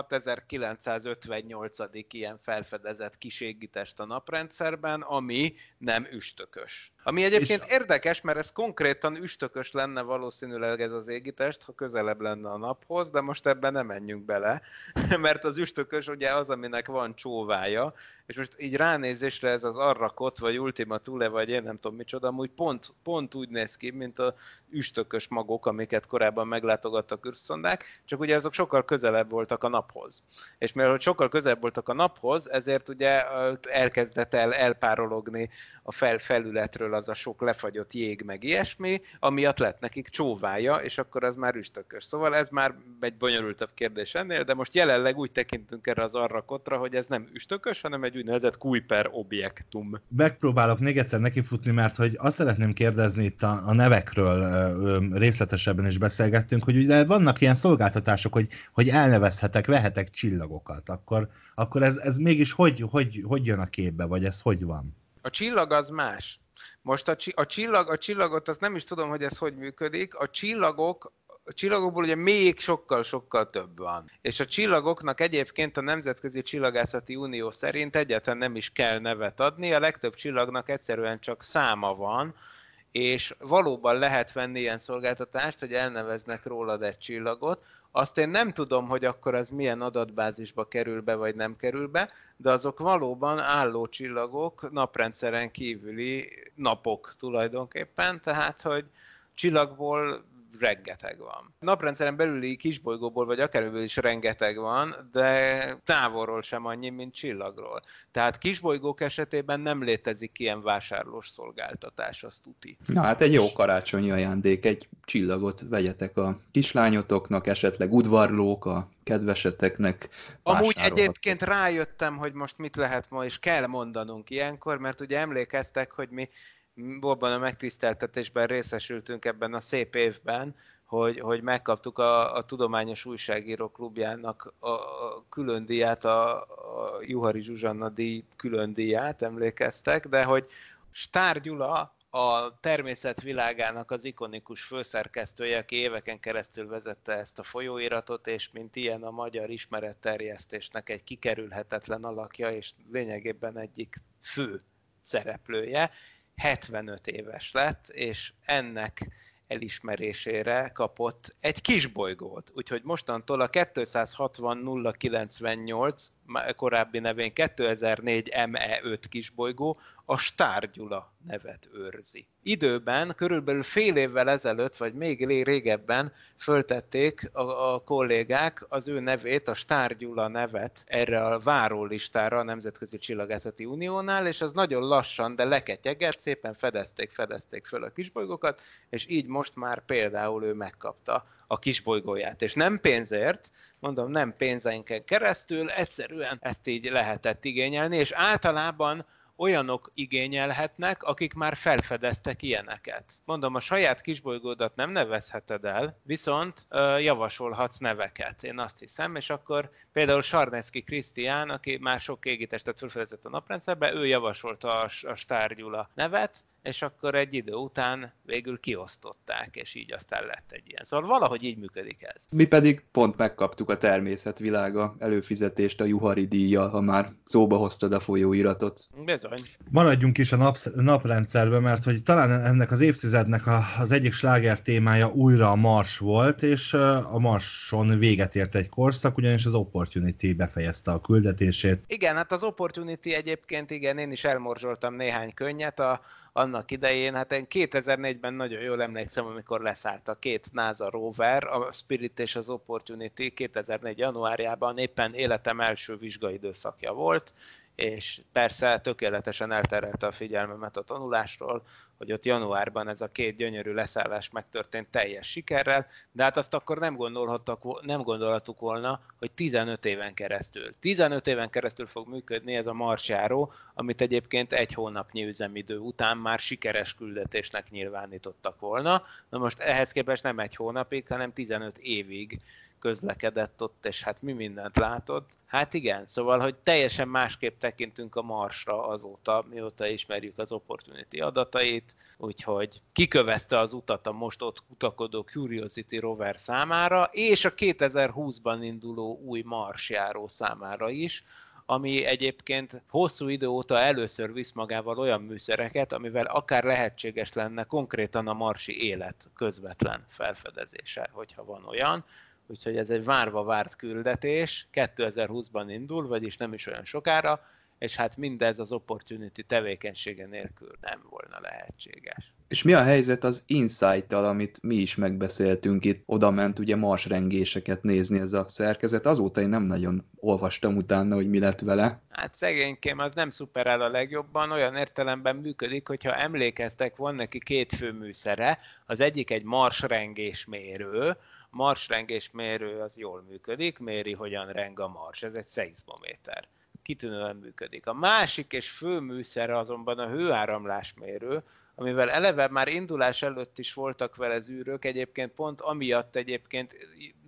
486.958. ilyen felfedezett kis égitest a naprendszerben, ami nem üstökös. Ami egyébként és... érdekes, mert ez konkrétan üstökös lenne valószínűleg ez az égitest, ha közelebb lenne a naphoz, de most ebben nem menjünk bele, mert az üstökös ugye az, aminek van csóvája, és most így ránézésre ez az Arrakot, vagy Ultima Thule, vagy én nem tudom micsoda, amúgy pont, pont úgy néz ki, mint a üstökös magok, amiket korábban meglátogattak űrszondák, csak ugye azok sokkal közelebb voltak a naphoz. És mivel sokkal közelebb voltak a naphoz, ezért ugye elkezdett el elpárologni a fel, felületről az a sok lefagyott jég, meg ilyesmi, amiatt lett nekik csóvája, és akkor az már üstökös. Szóval ez már egy bonyolultabb kérdés ennél, de most jelenleg úgy tekintünk erre az arrakotra, hogy ez nem üstökös, hanem egy úgynevezett Kuiper objektum. Megpróbálok még egyszer nekifutni, mert hogy azt szeretném kérdezni itt a, a nevekről részletesebben is beszélgettünk, hogy ugye vannak ilyen szolgáltatások, hogy, hogy elnevezhetek, vehetek csillagokat, akkor, akkor ez, ez mégis hogy, hogy, hogy jön a képbe, vagy ez hogy van? A csillag az más. Most a, a, csillag, a csillagot, azt nem is tudom, hogy ez hogy működik. A csillagok a csillagokból ugye még sokkal-sokkal több van. És a csillagoknak egyébként a Nemzetközi Csillagászati Unió szerint egyáltalán nem is kell nevet adni, a legtöbb csillagnak egyszerűen csak száma van, és valóban lehet venni ilyen szolgáltatást, hogy elneveznek rólad egy csillagot, azt én nem tudom, hogy akkor ez milyen adatbázisba kerül be, vagy nem kerül be, de azok valóban álló csillagok, naprendszeren kívüli napok tulajdonképpen, tehát hogy csillagból rengeteg van. Naprendszeren belüli kisbolygóból, vagy akármiből is rengeteg van, de távolról sem annyi, mint csillagról. Tehát kisbolygók esetében nem létezik ilyen vásárlós szolgáltatás, azt tuti. Na hát egy jó karácsonyi ajándék, egy csillagot vegyetek a kislányotoknak, esetleg udvarlók a kedveseteknek. Amúgy egyébként rájöttem, hogy most mit lehet ma, és kell mondanunk ilyenkor, mert ugye emlékeztek, hogy mi abban a megtiszteltetésben részesültünk ebben a szép évben, hogy, hogy megkaptuk a, a Tudományos Újságíró Klubjának a, a külön díját, a, a Juhari Zsuzsanna díj külön díját, emlékeztek, de hogy Stár Gyula a természet világának az ikonikus főszerkesztője, aki éveken keresztül vezette ezt a folyóiratot, és mint ilyen a magyar ismeretterjesztésnek egy kikerülhetetlen alakja, és lényegében egyik fő szereplője, 75 éves lett, és ennek elismerésére kapott egy kis bolygót. Úgyhogy mostantól a 260 098, korábbi nevén 2004 ME5 kisbolygó a Stár Gyula nevet őrzi. Időben, körülbelül fél évvel ezelőtt, vagy még régebben föltették a, a kollégák az ő nevét, a Stár Gyula nevet erre a várólistára a Nemzetközi Csillagászati Uniónál, és az nagyon lassan, de leketyeget, szépen fedezték, fedezték föl a kisbolygókat, és így most már például ő megkapta a kisbolygóját. És nem pénzért, mondom, nem pénzeinken keresztül, egyszerűen ezt így lehetett igényelni, és általában olyanok igényelhetnek, akik már felfedeztek ilyeneket. Mondom, a saját kisbolygódat nem nevezheted el, viszont ö, javasolhatsz neveket, én azt hiszem, és akkor például Sarnecki Krisztián, aki már sok égitestet felfedezett a naprendszerbe, ő javasolta a, a Stár Gyula nevet, és akkor egy idő után végül kiosztották, és így aztán lett egy ilyen. Szóval valahogy így működik ez. Mi pedig pont megkaptuk a természetvilága előfizetést a Juhari díjjal, ha már szóba hoztad a folyóiratot. Bizony. Maradjunk is a nap, naprendszerben, mert hogy talán ennek az évtizednek a, az egyik sláger témája újra a Mars volt, és a Marson véget ért egy korszak, ugyanis az Opportunity befejezte a küldetését. Igen, hát az Opportunity egyébként, igen, én is elmorzsoltam néhány könnyet, a, annak idején, hát én 2004-ben nagyon jól emlékszem, amikor leszállt a két NASA rover, a Spirit és az Opportunity 2004. januárjában éppen életem első vizsgaidőszakja volt, és persze tökéletesen elterelte a figyelmemet a tanulásról, hogy ott januárban ez a két gyönyörű leszállás megtörtént teljes sikerrel, de hát azt akkor nem, gondolhattak, nem gondoltuk volna, hogy 15 éven keresztül. 15 éven keresztül fog működni ez a marsjáró, amit egyébként egy hónapnyi üzemidő után már sikeres küldetésnek nyilvánítottak volna. Na most ehhez képest nem egy hónapig, hanem 15 évig közlekedett ott, és hát mi mindent látott. Hát igen, szóval, hogy teljesen másképp tekintünk a Marsra azóta, mióta ismerjük az Opportunity adatait, úgyhogy kikövezte az utat a most ott kutakodó Curiosity rover számára, és a 2020-ban induló új Marsjáró számára is, ami egyébként hosszú idő óta először visz magával olyan műszereket, amivel akár lehetséges lenne konkrétan a marsi élet közvetlen felfedezése, hogyha van olyan úgyhogy ez egy várva várt küldetés, 2020-ban indul, vagyis nem is olyan sokára, és hát mindez az Opportunity tevékenysége nélkül nem volna lehetséges. És mi a helyzet az Insight-tal, amit mi is megbeszéltünk itt? Oda ment ugye marsrengéseket nézni ez a szerkezet. Azóta én nem nagyon olvastam utána, hogy mi lett vele. Hát szegénykém, az nem szuperál a legjobban, olyan értelemben működik, hogyha emlékeztek, van neki két fő műszere, az egyik egy marsrengésmérő, marsrengésmérő az jól működik, méri, hogyan reng a mars, ez egy szeizmométer. Kitűnően működik. A másik és fő műszer azonban a hőáramlásmérő, amivel eleve már indulás előtt is voltak vele zűrök, egyébként pont amiatt egyébként,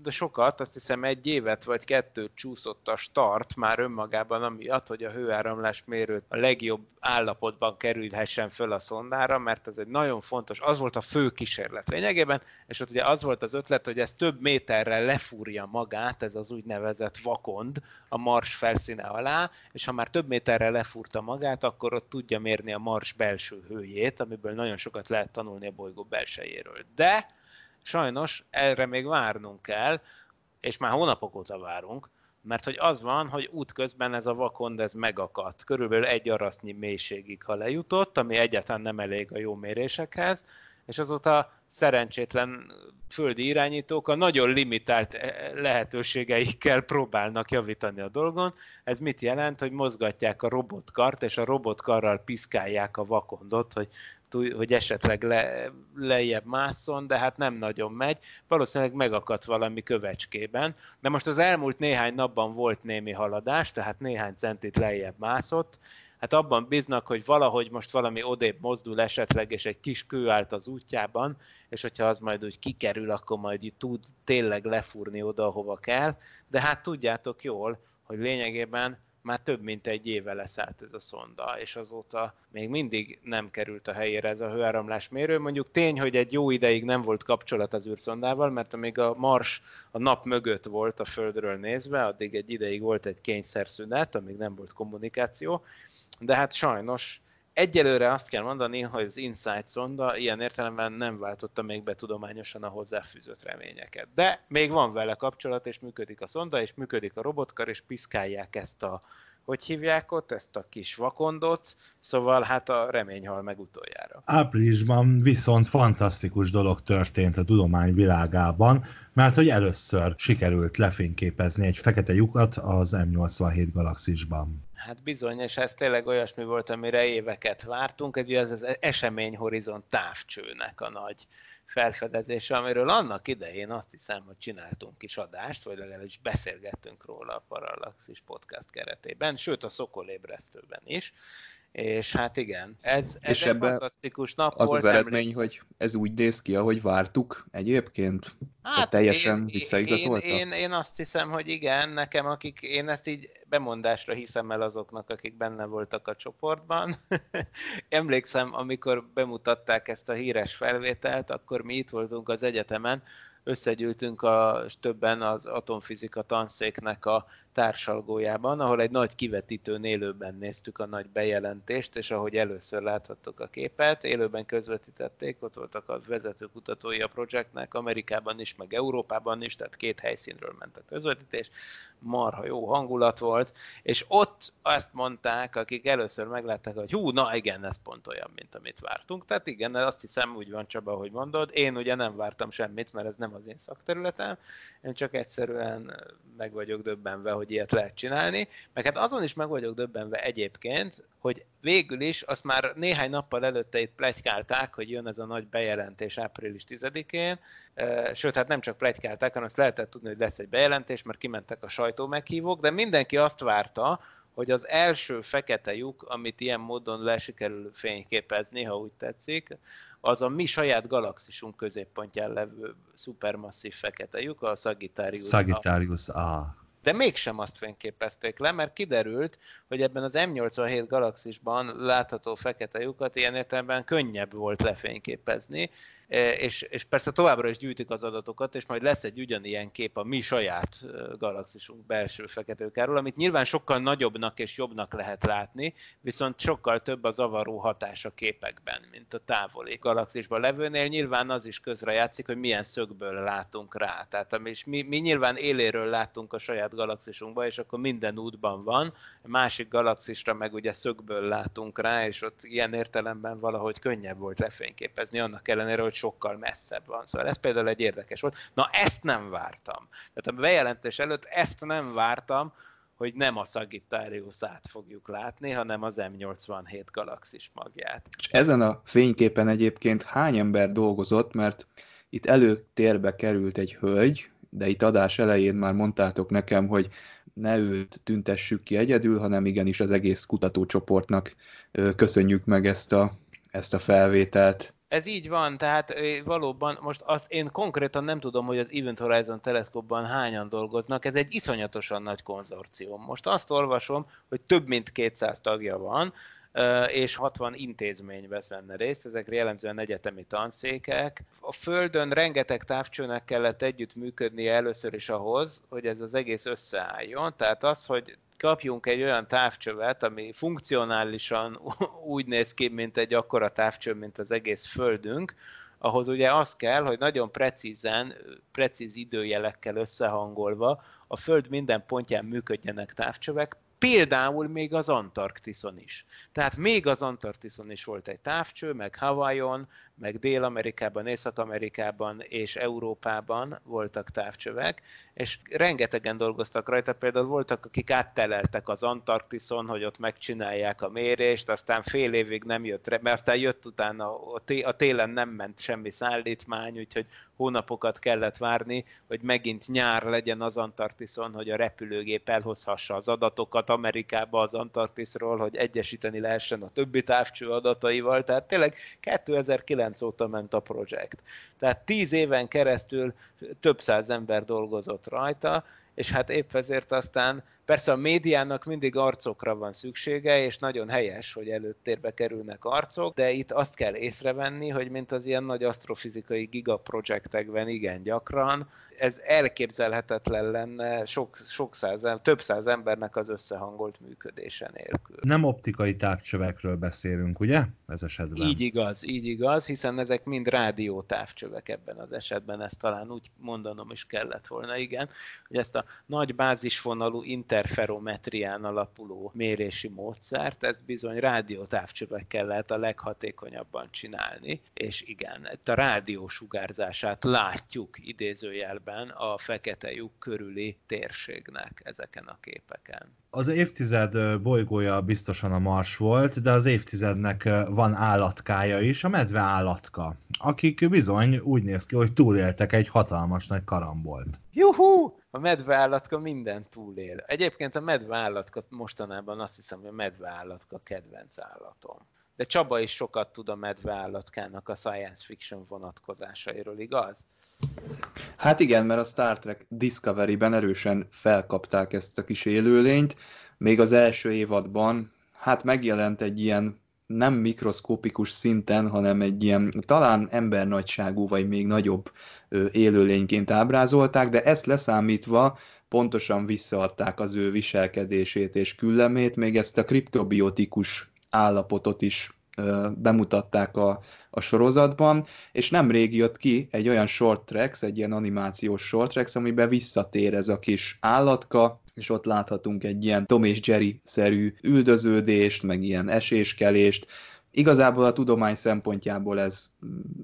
de sokat, azt hiszem egy évet vagy kettőt csúszott a start már önmagában amiatt, hogy a hőáramlás mérőt a legjobb állapotban kerülhessen föl a szondára, mert ez egy nagyon fontos, az volt a fő kísérlet lényegében, és ott ugye az volt az ötlet, hogy ez több méterrel lefúrja magát, ez az úgynevezett vakond a mars felszíne alá, és ha már több méterrel lefúrta magát, akkor ott tudja mérni a mars belső hőjét, ami amiből nagyon sokat lehet tanulni a bolygó belsejéről. De sajnos erre még várnunk kell, és már hónapok óta várunk, mert hogy az van, hogy útközben ez a vakond ez megakadt. Körülbelül egy arasznyi mélységig, ha lejutott, ami egyáltalán nem elég a jó mérésekhez, és azóta szerencsétlen földi irányítók a nagyon limitált lehetőségeikkel próbálnak javítani a dolgon. Ez mit jelent, hogy mozgatják a robotkart, és a robotkarral piszkálják a vakondot, hogy hogy esetleg le, lejjebb másszon, de hát nem nagyon megy. Valószínűleg megakadt valami kövecskében. De most az elmúlt néhány napban volt némi haladás, tehát néhány centit lejjebb mászott. Hát abban bíznak, hogy valahogy most valami odébb mozdul esetleg, és egy kis kő állt az útjában, és hogyha az majd úgy kikerül, akkor majd így tud tényleg lefúrni oda, ahova kell. De hát tudjátok jól, hogy lényegében már több mint egy éve leszállt ez a szonda, és azóta még mindig nem került a helyére ez a hőáramlás mérő. Mondjuk tény, hogy egy jó ideig nem volt kapcsolat az űrszondával, mert amíg a Mars a nap mögött volt a Földről nézve, addig egy ideig volt egy kényszerszünet, amíg nem volt kommunikáció, de hát sajnos Egyelőre azt kell mondani, hogy az Insight szonda ilyen értelemben nem váltotta még be tudományosan a hozzáfűzött reményeket. De még van vele kapcsolat, és működik a szonda, és működik a robotkar, és piszkálják ezt a, hogy hívják ott, ezt a kis vakondot, szóval hát a remény hal meg utoljára. Áprilisban viszont fantasztikus dolog történt a tudomány világában, mert hogy először sikerült lefényképezni egy fekete lyukat az M87 galaxisban. Hát bizony, és ez tényleg olyasmi volt, amire éveket vártunk, egy ez az eseményhorizont távcsőnek a nagy felfedezése, amiről annak idején azt hiszem, hogy csináltunk is adást, vagy legalábbis beszélgettünk róla a Parallaxis podcast keretében, sőt a Szokolébresztőben is, és hát igen, ez, ez és egy fantasztikus nap az volt. Az eredmény, hogy ez úgy néz ki, ahogy vártuk egyébként? Hát teljesen visszaigazolta? Én, én, én azt hiszem, hogy igen, nekem akik, én ezt így bemondásra hiszem el azoknak, akik benne voltak a csoportban. Emlékszem, amikor bemutatták ezt a híres felvételt, akkor mi itt voltunk az egyetemen, összegyűltünk a, többen az atomfizika tanszéknek a társalgójában, ahol egy nagy kivetítőn élőben néztük a nagy bejelentést, és ahogy először láthattok a képet, élőben közvetítették, ott voltak a vezető kutatói a projektnek, Amerikában is, meg Európában is, tehát két helyszínről ment a közvetítés, marha jó hangulat volt, és ott azt mondták, akik először meglátták, hogy hú, na igen, ez pont olyan, mint amit vártunk. Tehát igen, azt hiszem úgy van Csaba, hogy mondod. Én ugye nem vártam semmit, mert ez nem az én szakterületem, én csak egyszerűen meg vagyok döbbenve, hogy ilyet lehet csinálni, meg hát azon is meg vagyok döbbenve egyébként, hogy végül is azt már néhány nappal előtte itt plegykálták, hogy jön ez a nagy bejelentés április 10-én, sőt, hát nem csak plegykálták, hanem azt lehetett tudni, hogy lesz egy bejelentés, mert kimentek a sajtó meghívók, de mindenki azt várta, hogy az első fekete lyuk, amit ilyen módon le sikerül fényképezni, ha úgy tetszik, az a mi saját galaxisunk középpontján levő szupermasszív fekete lyuk, a Sagittarius Sagittarius A de mégsem azt fényképezték le, mert kiderült, hogy ebben az M87 galaxisban látható fekete lyukat ilyen értelemben könnyebb volt lefényképezni, és, és persze továbbra is gyűjtik az adatokat, és majd lesz egy ugyanilyen kép a mi saját e, galaxisunk belső feketőkáról, amit nyilván sokkal nagyobbnak és jobbnak lehet látni, viszont sokkal több az avaró hatás a képekben, mint a távoli galaxisban levőnél. Nyilván az is közrejátszik, hogy milyen szögből látunk rá. Tehát és mi, mi nyilván éléről látunk a saját galaxisunkba, és akkor minden útban van, a másik galaxisra meg ugye szögből látunk rá, és ott ilyen értelemben valahogy könnyebb volt lefényképezni, annak ellenére, hogy sokkal messzebb van. Szóval ez például egy érdekes volt. Na ezt nem vártam. Tehát a bejelentés előtt ezt nem vártam, hogy nem a Sagittarius-át fogjuk látni, hanem az M87 galaxis magját. És ezen a fényképen egyébként hány ember dolgozott, mert itt előtérbe került egy hölgy, de itt adás elején már mondtátok nekem, hogy ne őt tüntessük ki egyedül, hanem igenis az egész kutatócsoportnak köszönjük meg ezt a, ezt a felvételt. Ez így van, tehát valóban most azt én konkrétan nem tudom, hogy az Event Horizon teleszkópban hányan dolgoznak, ez egy iszonyatosan nagy konzorcium. Most azt olvasom, hogy több mint 200 tagja van, és 60 intézmény vesz benne részt, ezek jellemzően egyetemi tanszékek. A Földön rengeteg távcsőnek kellett együtt működnie először is ahhoz, hogy ez az egész összeálljon. Tehát az, hogy kapjunk egy olyan távcsövet, ami funkcionálisan úgy néz ki, mint egy akkora távcső, mint az egész Földünk, ahhoz ugye az kell, hogy nagyon precízen, precíz időjelekkel összehangolva a Föld minden pontján működjenek távcsövek, Például még az Antarktiszon is. Tehát még az Antarktiszon is volt egy távcső, meg Hawaiion, meg Dél-Amerikában, Észak-Amerikában és Európában voltak távcsövek, és rengetegen dolgoztak rajta, például voltak, akik átteleltek az Antarktiszon, hogy ott megcsinálják a mérést, aztán fél évig nem jött, mert aztán jött utána, a télen nem ment semmi szállítmány, úgyhogy hónapokat kellett várni, hogy megint nyár legyen az Antarktiszon, hogy a repülőgép elhozhassa az adatokat Amerikába az Antarktiszról, hogy egyesíteni lehessen a többi távcső adataival. Tehát tényleg 2009 óta ment a projekt. Tehát tíz éven keresztül több száz ember dolgozott rajta, és hát épp ezért aztán persze a médiának mindig arcokra van szüksége, és nagyon helyes, hogy előttérbe kerülnek arcok, de itt azt kell észrevenni, hogy mint az ilyen nagy asztrofizikai gigaprojektekben igen gyakran, ez elképzelhetetlen lenne sok, sok száz, több száz embernek az összehangolt működése nélkül. Nem optikai távcsövekről beszélünk, ugye? Ez esetben. Így igaz, így igaz, hiszen ezek mind rádió távcsövek ebben az esetben, ezt talán úgy mondanom is kellett volna, igen, hogy ezt a nagy bázisvonalú interferometrián alapuló mérési módszert, ezt bizony rádiótávcsövekkel lehet a leghatékonyabban csinálni, és igen, itt a rádió sugárzását látjuk idézőjelben a fekete lyuk körüli térségnek ezeken a képeken. Az évtized bolygója biztosan a Mars volt, de az évtizednek van állatkája is, a medve állatka, akik bizony úgy néz ki, hogy túléltek egy hatalmas nagy karambolt. Juhú! A medveállatka minden túlél. Egyébként a medveállatka mostanában azt hiszem, hogy a medveállatka kedvenc állatom. De Csaba is sokat tud a medveállatkának a science fiction vonatkozásairól, igaz? Hát igen, mert a Star Trek Discovery-ben erősen felkapták ezt a kis élőlényt. Még az első évadban, hát megjelent egy ilyen nem mikroszkópikus szinten, hanem egy ilyen talán embernagyságú, vagy még nagyobb élőlényként ábrázolták, de ezt leszámítva pontosan visszaadták az ő viselkedését és küllemét, még ezt a kriptobiotikus állapotot is bemutatták a, a sorozatban, és nemrég jött ki egy olyan short tracks, egy ilyen animációs short tracks, amiben visszatér ez a kis állatka, és ott láthatunk egy ilyen Tom és Jerry-szerű üldöződést, meg ilyen eséskelést, Igazából a tudomány szempontjából ez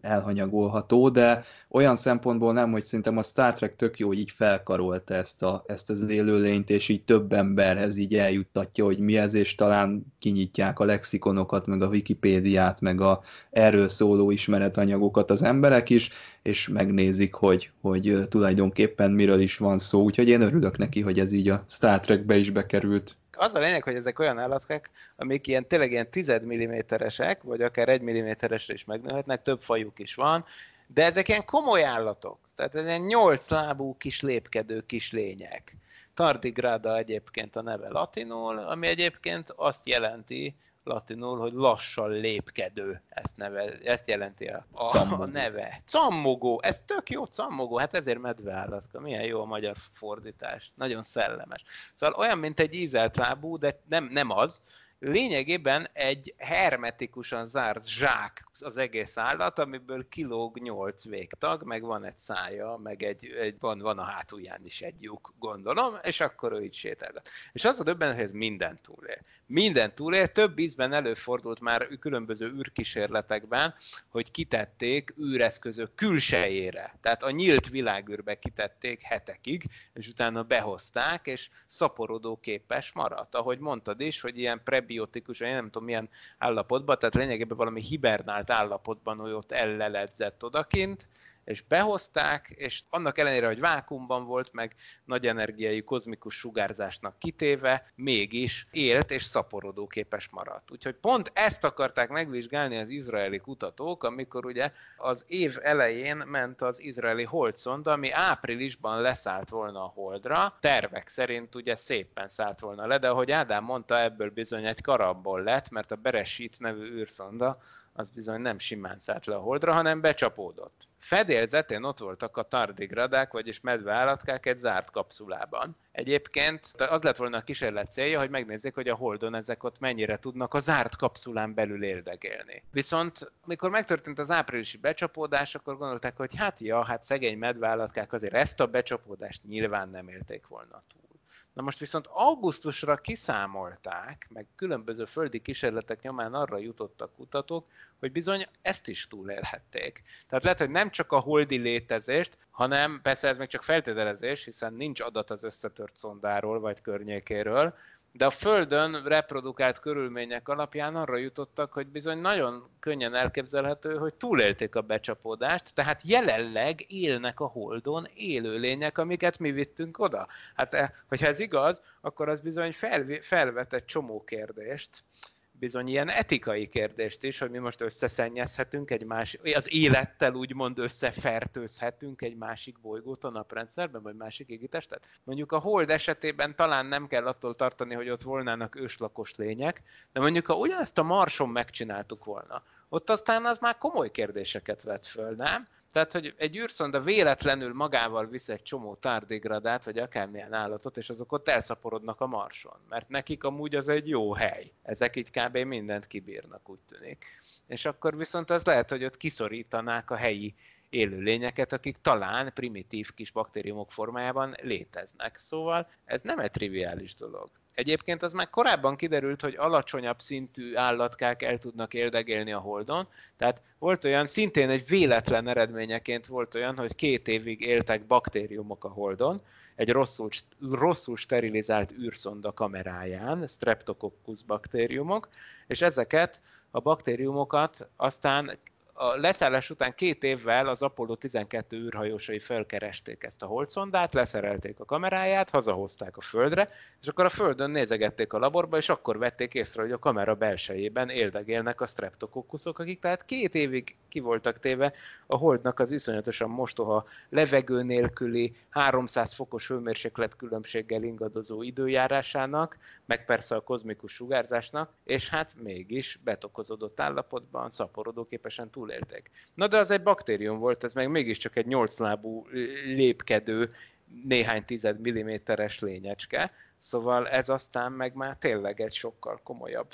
elhanyagolható, de olyan szempontból nem, hogy szerintem a Star Trek tök jó, hogy így felkarolta ezt, a, ezt az élőlényt, és így több emberhez így eljuttatja, hogy mi ez, és talán kinyitják a lexikonokat, meg a Wikipédiát, meg a erről szóló ismeretanyagokat az emberek is, és megnézik, hogy, hogy tulajdonképpen miről is van szó. Úgyhogy én örülök neki, hogy ez így a Star Trekbe is bekerült az a lényeg, hogy ezek olyan állatkák, amik ilyen tényleg ilyen 10 mm-esek, vagy akár 1 mm-esre is megnőhetnek, több fajuk is van, de ezek ilyen komoly állatok. Tehát ez ilyen 8 lábú kis lépkedő kis lények. Tardigrada egyébként a neve latinul, ami egyébként azt jelenti, latinul, hogy lassan lépkedő, ezt, neve, ezt jelenti a, a, a neve. Cammogó, ez tök jó cammogó, hát ezért medveállatka, milyen jó a magyar fordítás, nagyon szellemes. Szóval olyan, mint egy ízelt lábú, de nem, nem az, lényegében egy hermetikusan zárt zsák az egész állat, amiből kilóg nyolc végtag, meg van egy szája, meg egy, egy van, van a hátulján is egy lyuk, gondolom, és akkor ő így sétálgat. És az a döbben, hogy ez minden túlél. Minden túlél, több ízben előfordult már különböző űrkísérletekben, hogy kitették űreszközök külsejére. Tehát a nyílt világűrbe kitették hetekig, és utána behozták, és szaporodó képes maradt. Ahogy mondtad is, hogy ilyen prebi prebiotikus, vagy nem tudom milyen állapotban, tehát lényegében valami hibernált állapotban, hogy ott elleledzett odakint, és behozták, és annak ellenére, hogy vákumban volt, meg nagy energiai kozmikus sugárzásnak kitéve, mégis élt és szaporodó képes maradt. Úgyhogy pont ezt akarták megvizsgálni az izraeli kutatók, amikor ugye az év elején ment az izraeli holdszonda, ami áprilisban leszállt volna a holdra, tervek szerint ugye szépen szállt volna le, de ahogy Ádám mondta, ebből bizony egy karabból lett, mert a Beresít nevű űrszonda az bizony nem simán szállt le a holdra, hanem becsapódott. Fedélzetén ott voltak a tardigradák, vagyis medveállatkák egy zárt kapszulában. Egyébként az lett volna a kísérlet célja, hogy megnézzék, hogy a Holdon ezek ott mennyire tudnak a zárt kapszulán belül érdegélni. Viszont amikor megtörtént az áprilisi becsapódás, akkor gondolták, hogy hát ja, hát szegény medveállatkák azért ezt a becsapódást nyilván nem élték volna túl. Na most viszont augusztusra kiszámolták, meg különböző földi kísérletek nyomán arra jutottak kutatók, hogy bizony ezt is túlélhették. Tehát lehet, hogy nem csak a holdi létezést, hanem persze ez még csak feltételezés, hiszen nincs adat az összetört szondáról vagy környékéről, de a Földön reprodukált körülmények alapján arra jutottak, hogy bizony nagyon könnyen elképzelhető, hogy túlélték a becsapódást, tehát jelenleg élnek a Holdon élőlények, amiket mi vittünk oda. Hát eh, hogyha ez igaz, akkor az bizony felvet egy csomó kérdést, bizony ilyen etikai kérdést is, hogy mi most összeszennyezhetünk egy másik, az élettel úgymond összefertőzhetünk egy másik bolygót a naprendszerben, vagy másik égitestet. Mondjuk a Hold esetében talán nem kell attól tartani, hogy ott volnának őslakos lények, de mondjuk ha ugyanezt a Marson megcsináltuk volna, ott aztán az már komoly kérdéseket vet föl, nem? Tehát, hogy egy űrszonda véletlenül magával visz egy csomó tárdégradát, vagy akármilyen állatot, és azok ott elszaporodnak a marson. Mert nekik amúgy az egy jó hely. Ezek így kb. mindent kibírnak, úgy tűnik. És akkor viszont az lehet, hogy ott kiszorítanák a helyi élőlényeket, akik talán primitív kis baktériumok formájában léteznek. Szóval ez nem egy triviális dolog. Egyébként az már korábban kiderült, hogy alacsonyabb szintű állatkák el tudnak érdegélni a Holdon, tehát volt olyan, szintén egy véletlen eredményeként volt olyan, hogy két évig éltek baktériumok a Holdon, egy rosszul, rosszul sterilizált űrszonda kameráján, Streptococcus baktériumok, és ezeket a baktériumokat aztán a leszállás után két évvel az Apollo 12 űrhajósai felkeresték ezt a holdszondát, leszerelték a kameráját, hazahozták a Földre, és akkor a Földön nézegették a laborba, és akkor vették észre, hogy a kamera belsejében éldegélnek a streptokokkuszok, akik tehát két évig ki voltak téve a Holdnak az iszonyatosan mostoha levegő nélküli 300 fokos hőmérséklet különbséggel ingadozó időjárásának, meg persze a kozmikus sugárzásnak, és hát mégis betokozódott állapotban, szaporodóképesen túl túléltek. Na de az egy baktérium volt, ez meg mégiscsak egy nyolclábú lépkedő, néhány tized milliméteres lényecske, szóval ez aztán meg már tényleg egy sokkal komolyabb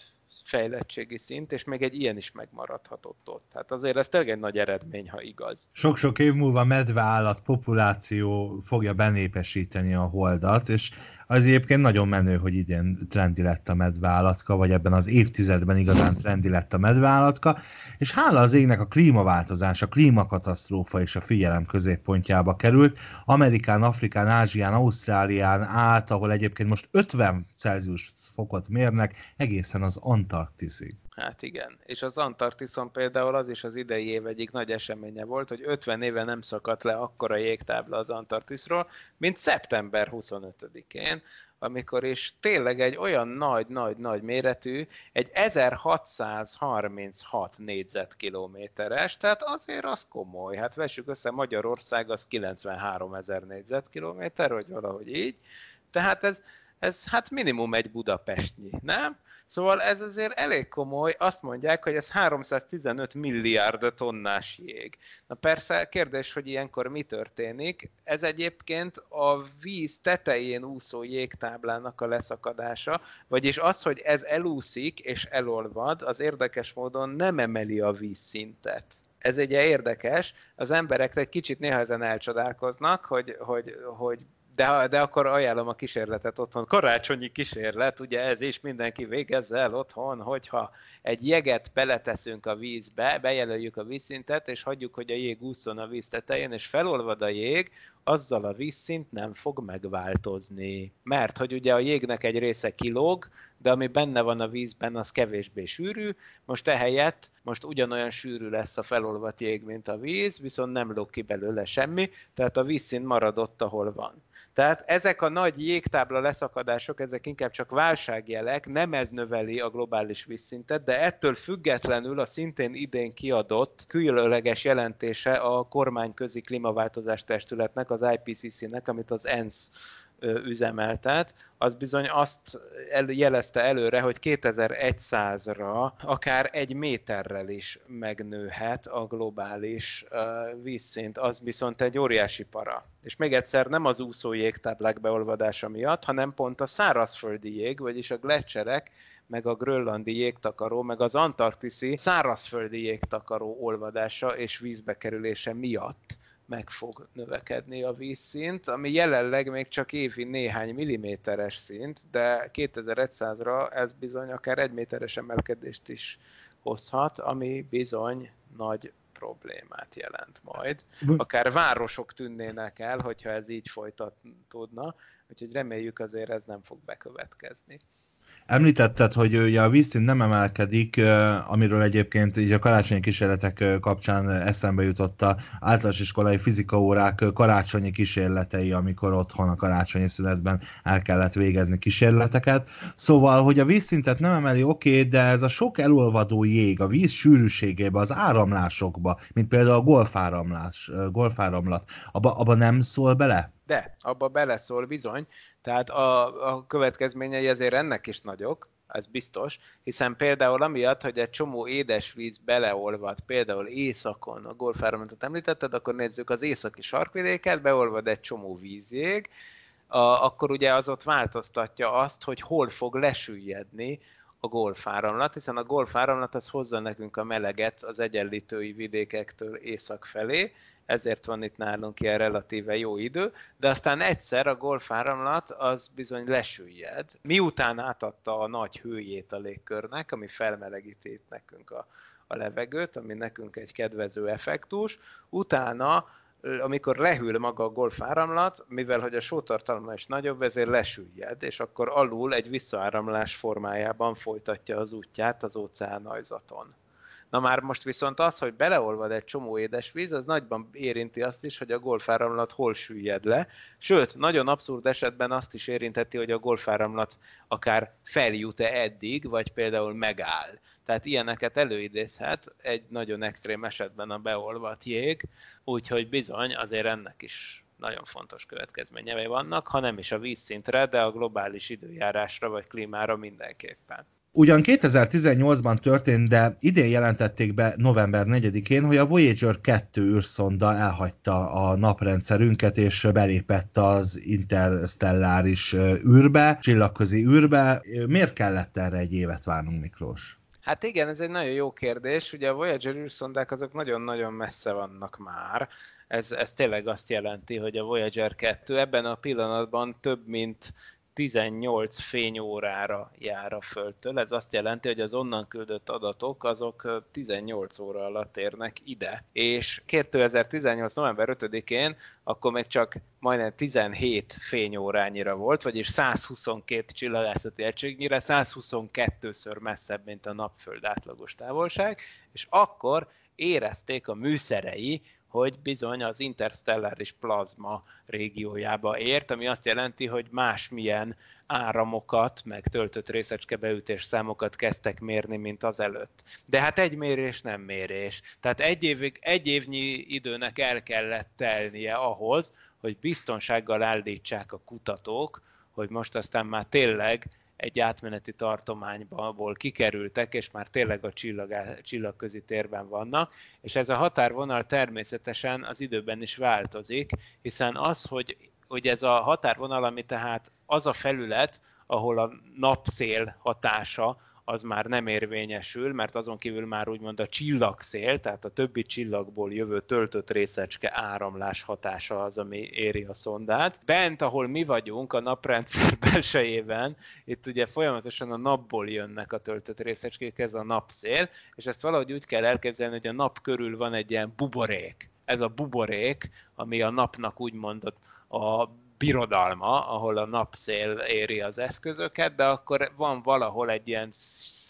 fejlettségi szint, és még egy ilyen is megmaradhatott ott. Hát azért ez tényleg egy nagy eredmény, ha igaz. Sok-sok év múlva medveállat populáció fogja benépesíteni a holdat, és az egyébként nagyon menő, hogy idén trendi lett a medveállatka, vagy ebben az évtizedben igazán trendi lett a medveállatka, és hála az égnek a klímaváltozás, a klímakatasztrófa és a figyelem középpontjába került, Amerikán, Afrikán, Ázsián, Ausztrálián át, ahol egyébként most 50 Celsius fokot mérnek, egészen az Antarktiszig. Hát igen, és az Antarktiszon például az is az idei év egyik nagy eseménye volt, hogy 50 éve nem szakadt le akkora jégtábla az Antarktiszról, mint szeptember 25-én, amikor is tényleg egy olyan nagy-nagy-nagy méretű, egy 1636 négyzetkilométeres, tehát azért az komoly. Hát vessük össze, Magyarország az 93 ezer négyzetkilométer, vagy valahogy így. Tehát ez, ez hát minimum egy budapestnyi, nem? Szóval ez azért elég komoly, azt mondják, hogy ez 315 milliárd tonnás jég. Na persze, kérdés, hogy ilyenkor mi történik. Ez egyébként a víz tetején úszó jégtáblának a leszakadása, vagyis az, hogy ez elúszik és elolvad, az érdekes módon nem emeli a vízszintet ez ugye érdekes, az emberek egy kicsit néha ezen elcsodálkoznak, hogy, hogy, hogy de, de akkor ajánlom a kísérletet otthon. Karácsonyi kísérlet, ugye ez is mindenki végezze el otthon, hogyha egy jeget beleteszünk a vízbe, bejelöljük a vízszintet, és hagyjuk, hogy a jég úszon a víz tetején, és felolvad a jég, azzal a vízszint nem fog megváltozni. Mert hogy ugye a jégnek egy része kilóg, de ami benne van a vízben, az kevésbé sűrű, most ehelyett most ugyanolyan sűrű lesz a felolvat jég, mint a víz, viszont nem lóg ki belőle semmi, tehát a vízszint maradott, ahol van. Tehát ezek a nagy jégtábla leszakadások, ezek inkább csak válságjelek, nem ez növeli a globális vízszintet, de ettől függetlenül a szintén idén kiadott különleges jelentése a kormányközi klímaváltozás testületnek, az IPCC-nek, amit az ENSZ üzemeltet, az bizony azt el, jelezte előre, hogy 2100-ra akár egy méterrel is megnőhet a globális uh, vízszint, az viszont egy óriási para. És még egyszer nem az úszó jégtáblák beolvadása miatt, hanem pont a szárazföldi jég, vagyis a gletszerek, meg a grönlandi jégtakaró, meg az antarktiszi szárazföldi jégtakaró olvadása és vízbekerülése miatt meg fog növekedni a vízszint, ami jelenleg még csak évi néhány milliméteres szint, de 2100-ra ez bizony akár egy méteres emelkedést is hozhat, ami bizony nagy problémát jelent majd. Akár városok tűnnének el, hogyha ez így folytatódna, úgyhogy reméljük azért ez nem fog bekövetkezni. Említetted, hogy ugye a vízszint nem emelkedik, amiről egyébként így a karácsonyi kísérletek kapcsán eszembe jutott a általános iskolai fizikaórák karácsonyi kísérletei, amikor otthon a karácsonyi szünetben el kellett végezni kísérleteket. Szóval, hogy a vízszintet nem emeli, oké, okay, de ez a sok elolvadó jég a víz sűrűségébe, az áramlásokba, mint például a golfáramlás, golfáramlat, abba, abba nem szól bele? De, abba beleszól bizony, tehát a, a következményei azért ennek is nagyok, ez biztos, hiszen például amiatt, hogy egy csomó édesvíz beleolvad, például északon, a golfáramlatot említetted, akkor nézzük az északi sarkvidéket, beolvad egy csomó vízjég, a, akkor ugye az ott változtatja azt, hogy hol fog lesüllyedni a golfáramlat, hiszen a golfáramlat az hozza nekünk a meleget az egyenlítői vidékektől észak felé, ezért van itt nálunk ilyen relatíve jó idő, de aztán egyszer a golfáramlat az bizony lesüllyed. Miután átadta a nagy hőjét a légkörnek, ami felmelegíti nekünk a, a levegőt, ami nekünk egy kedvező effektus, utána amikor lehűl maga a golfáramlat, mivel hogy a sótartalma is nagyobb, ezért lesüllyed, és akkor alul egy visszaáramlás formájában folytatja az útját az óceánajzaton. Na már most viszont az, hogy beleolvad egy csomó édesvíz, az nagyban érinti azt is, hogy a golfáramlat hol süllyed le. Sőt, nagyon abszurd esetben azt is érintheti, hogy a golfáramlat akár feljut-e eddig, vagy például megáll. Tehát ilyeneket előidézhet egy nagyon extrém esetben a beolvadt jég, úgyhogy bizony azért ennek is nagyon fontos következményei vannak, ha nem is a vízszintre, de a globális időjárásra vagy klímára mindenképpen. Ugyan 2018-ban történt, de idén jelentették be november 4-én, hogy a Voyager 2 űrszonda elhagyta a naprendszerünket, és belépett az interstelláris űrbe, csillagközi űrbe. Miért kellett erre egy évet várnunk, Miklós? Hát igen, ez egy nagyon jó kérdés. Ugye a Voyager űrszondák azok nagyon-nagyon messze vannak már. Ez, ez tényleg azt jelenti, hogy a Voyager 2 ebben a pillanatban több mint 18 fényórára jár a Földtől. Ez azt jelenti, hogy az onnan küldött adatok azok 18 óra alatt érnek ide. És 2018. november 5-én akkor még csak majdnem 17 fényórányira volt, vagyis 122 csillagászati egységnyire, 122-ször messzebb, mint a napföld átlagos távolság, és akkor érezték a műszerei, hogy bizony az interstelláris plazma régiójába ért, ami azt jelenti, hogy másmilyen áramokat, meg töltött részecskebeütés számokat kezdtek mérni, mint az előtt. De hát egy mérés nem mérés. Tehát egy, évig, egy évnyi időnek el kellett telnie ahhoz, hogy biztonsággal állítsák a kutatók, hogy most aztán már tényleg egy átmeneti tartományból kikerültek, és már tényleg a csillag, csillagközi térben vannak, és ez a határvonal természetesen az időben is változik, hiszen az, hogy, hogy ez a határvonal, ami tehát az a felület, ahol a napszél hatása az már nem érvényesül, mert azon kívül már úgymond a csillagszél, tehát a többi csillagból jövő töltött részecske áramlás hatása az, ami éri a szondát. Bent, ahol mi vagyunk, a naprendszer belsejében, itt ugye folyamatosan a napból jönnek a töltött részecskék, ez a napszél, és ezt valahogy úgy kell elképzelni, hogy a nap körül van egy ilyen buborék. Ez a buborék, ami a napnak úgymond a birodalma, ahol a napszél éri az eszközöket, de akkor van valahol egy ilyen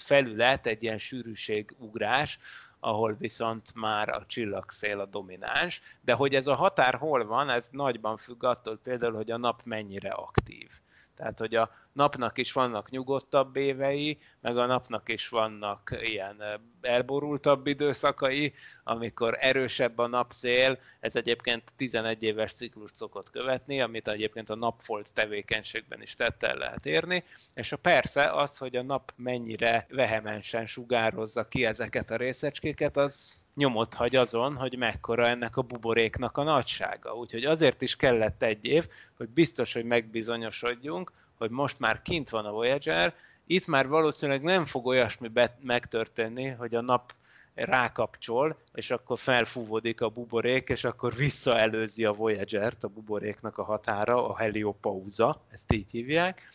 felület, egy ilyen sűrűségugrás, ahol viszont már a csillagszél a domináns, de hogy ez a határ hol van, ez nagyban függ attól például, hogy a nap mennyire aktív. Tehát, hogy a napnak is vannak nyugodtabb évei, meg a napnak is vannak ilyen elborultabb időszakai, amikor erősebb a napszél, ez egyébként 11 éves ciklus szokott követni, amit egyébként a napfolt tevékenységben is tette el lehet érni, és a persze az, hogy a nap mennyire vehemensen sugározza ki ezeket a részecskéket, az nyomot hagy azon, hogy mekkora ennek a buboréknak a nagysága. Úgyhogy azért is kellett egy év, hogy biztos, hogy megbizonyosodjunk, hogy most már kint van a Voyager, itt már valószínűleg nem fog olyasmi be- megtörténni, hogy a nap rákapcsol, és akkor felfúvódik a buborék, és akkor visszaelőzi a Voyager-t, a buboréknak a határa, a heliopauza, ezt így hívják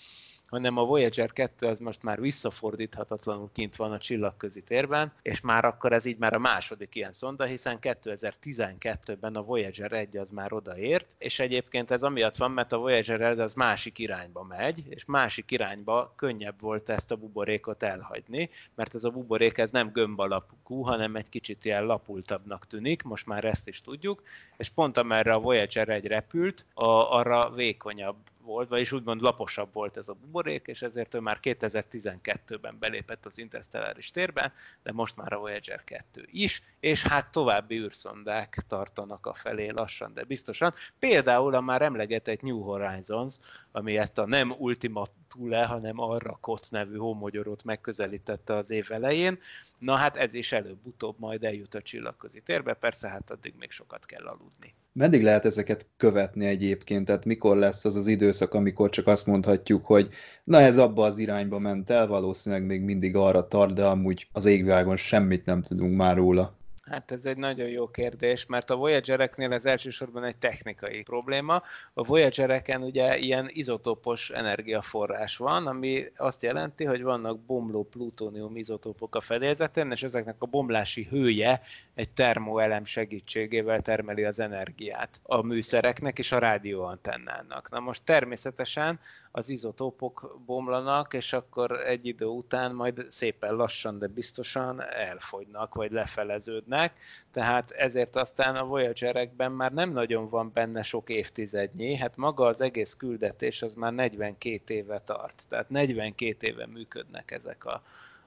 hanem a Voyager 2 az most már visszafordíthatatlanul kint van a csillagközi térben, és már akkor ez így már a második ilyen szonda, hiszen 2012-ben a Voyager 1 az már odaért, és egyébként ez amiatt van, mert a Voyager 1 az másik irányba megy, és másik irányba könnyebb volt ezt a buborékot elhagyni, mert ez a buborék ez nem gömb alapú, hanem egy kicsit ilyen lapultabbnak tűnik, most már ezt is tudjuk, és pont amerre a Voyager 1 repült, a, arra vékonyabb volt, vagyis úgymond laposabb volt ez a buborék, és ezért ő már 2012-ben belépett az interstelláris térben, de most már a Voyager 2 is, és hát további űrszondák tartanak a felé lassan, de biztosan. Például a már emlegetett New Horizons, ami ezt a nem Ultima Thule, hanem arra Kot nevű homogyorot megközelítette az év elején. Na hát ez is előbb-utóbb majd eljut a csillagközi térbe, persze hát addig még sokat kell aludni. Meddig lehet ezeket követni egyébként? Tehát mikor lesz az az időszak, amikor csak azt mondhatjuk, hogy na ez abba az irányba ment el, valószínűleg még mindig arra tart, de amúgy az égvilágon semmit nem tudunk már róla. Hát ez egy nagyon jó kérdés, mert a Voyagereknél ez elsősorban egy technikai probléma. A Voyagereken ugye ilyen izotópos energiaforrás van, ami azt jelenti, hogy vannak bomló plutónium izotópok a fedélzeten, és ezeknek a bomlási hője egy termoelem segítségével termeli az energiát a műszereknek és a rádióantennának. Na most természetesen az izotópok bomlanak, és akkor egy idő után majd szépen lassan, de biztosan elfogynak, vagy lefeleződnek, tehát ezért aztán a Voyagerekben már nem nagyon van benne sok évtizednyi, hát maga az egész küldetés az már 42 éve tart, tehát 42 éve működnek ezek a,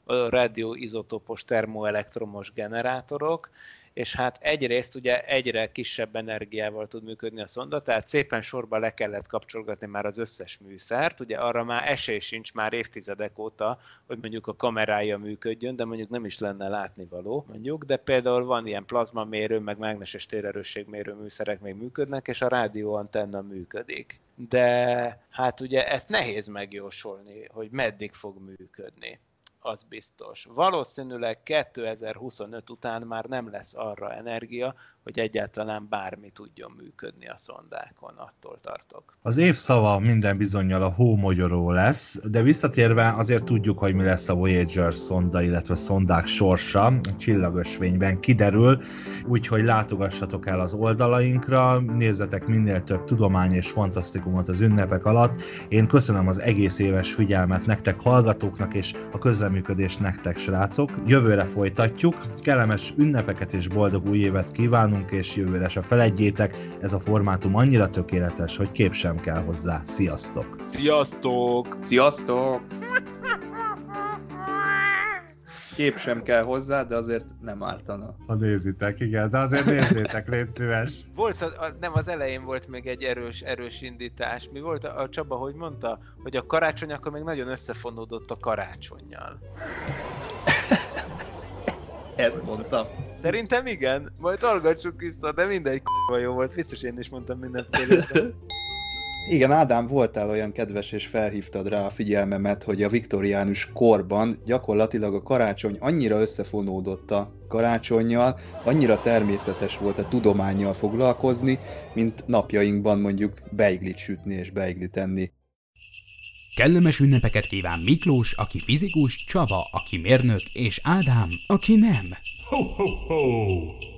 radioizotopos termoelektromos generátorok, és hát egyrészt ugye egyre kisebb energiával tud működni a szonda, tehát szépen sorba le kellett kapcsolgatni már az összes műszert, ugye arra már esély sincs már évtizedek óta, hogy mondjuk a kamerája működjön, de mondjuk nem is lenne látnivaló, mondjuk, de például van ilyen plazmamérő, meg mágneses térerősségmérő műszerek még működnek, és a rádióantenna működik. De hát ugye ezt nehéz megjósolni, hogy meddig fog működni az biztos. Valószínűleg 2025 után már nem lesz arra energia, hogy egyáltalán bármi tudjon működni a szondákon, attól tartok. Az év szava minden bizonyal a hómogyoró lesz, de visszatérve azért tudjuk, hogy mi lesz a Voyager szonda, illetve szondák sorsa. A csillagösvényben kiderül, úgyhogy látogassatok el az oldalainkra, nézzetek minél több tudomány és fantasztikumot az ünnepek alatt. Én köszönöm az egész éves figyelmet nektek hallgatóknak és a közreműködés nektek srácok. Jövőre folytatjuk, kellemes ünnepeket és boldog új évet kívánunk, és jövőre se feledjétek, ez a formátum annyira tökéletes, hogy kép sem kell hozzá. Sziasztok! Sziasztok! Sziasztok! Kép sem kell hozzá, de azért nem ártana. Ha nézitek, igen, de azért nézzétek, légy szíves. Volt, a, a, nem az elején volt még egy erős, erős indítás. Mi volt a, a Csaba, hogy mondta, hogy a karácsony akkor még nagyon összefonódott a karácsonyjal. Ezt mondtam. Szerintem igen. Majd hallgassuk vissza, de mindegy k***a jó volt. Biztos én is mondtam mindent Igen, Ádám, voltál olyan kedves, és felhívtad rá a figyelmemet, hogy a viktoriánus korban gyakorlatilag a karácsony annyira összefonódott a karácsonyjal, annyira természetes volt a tudományjal foglalkozni, mint napjainkban mondjuk beiglit sütni és beiglit enni. Kellemes ünnepeket kíván Miklós, aki fizikus, Csaba, aki mérnök, és Ádám, aki nem. Ho, ho, ho!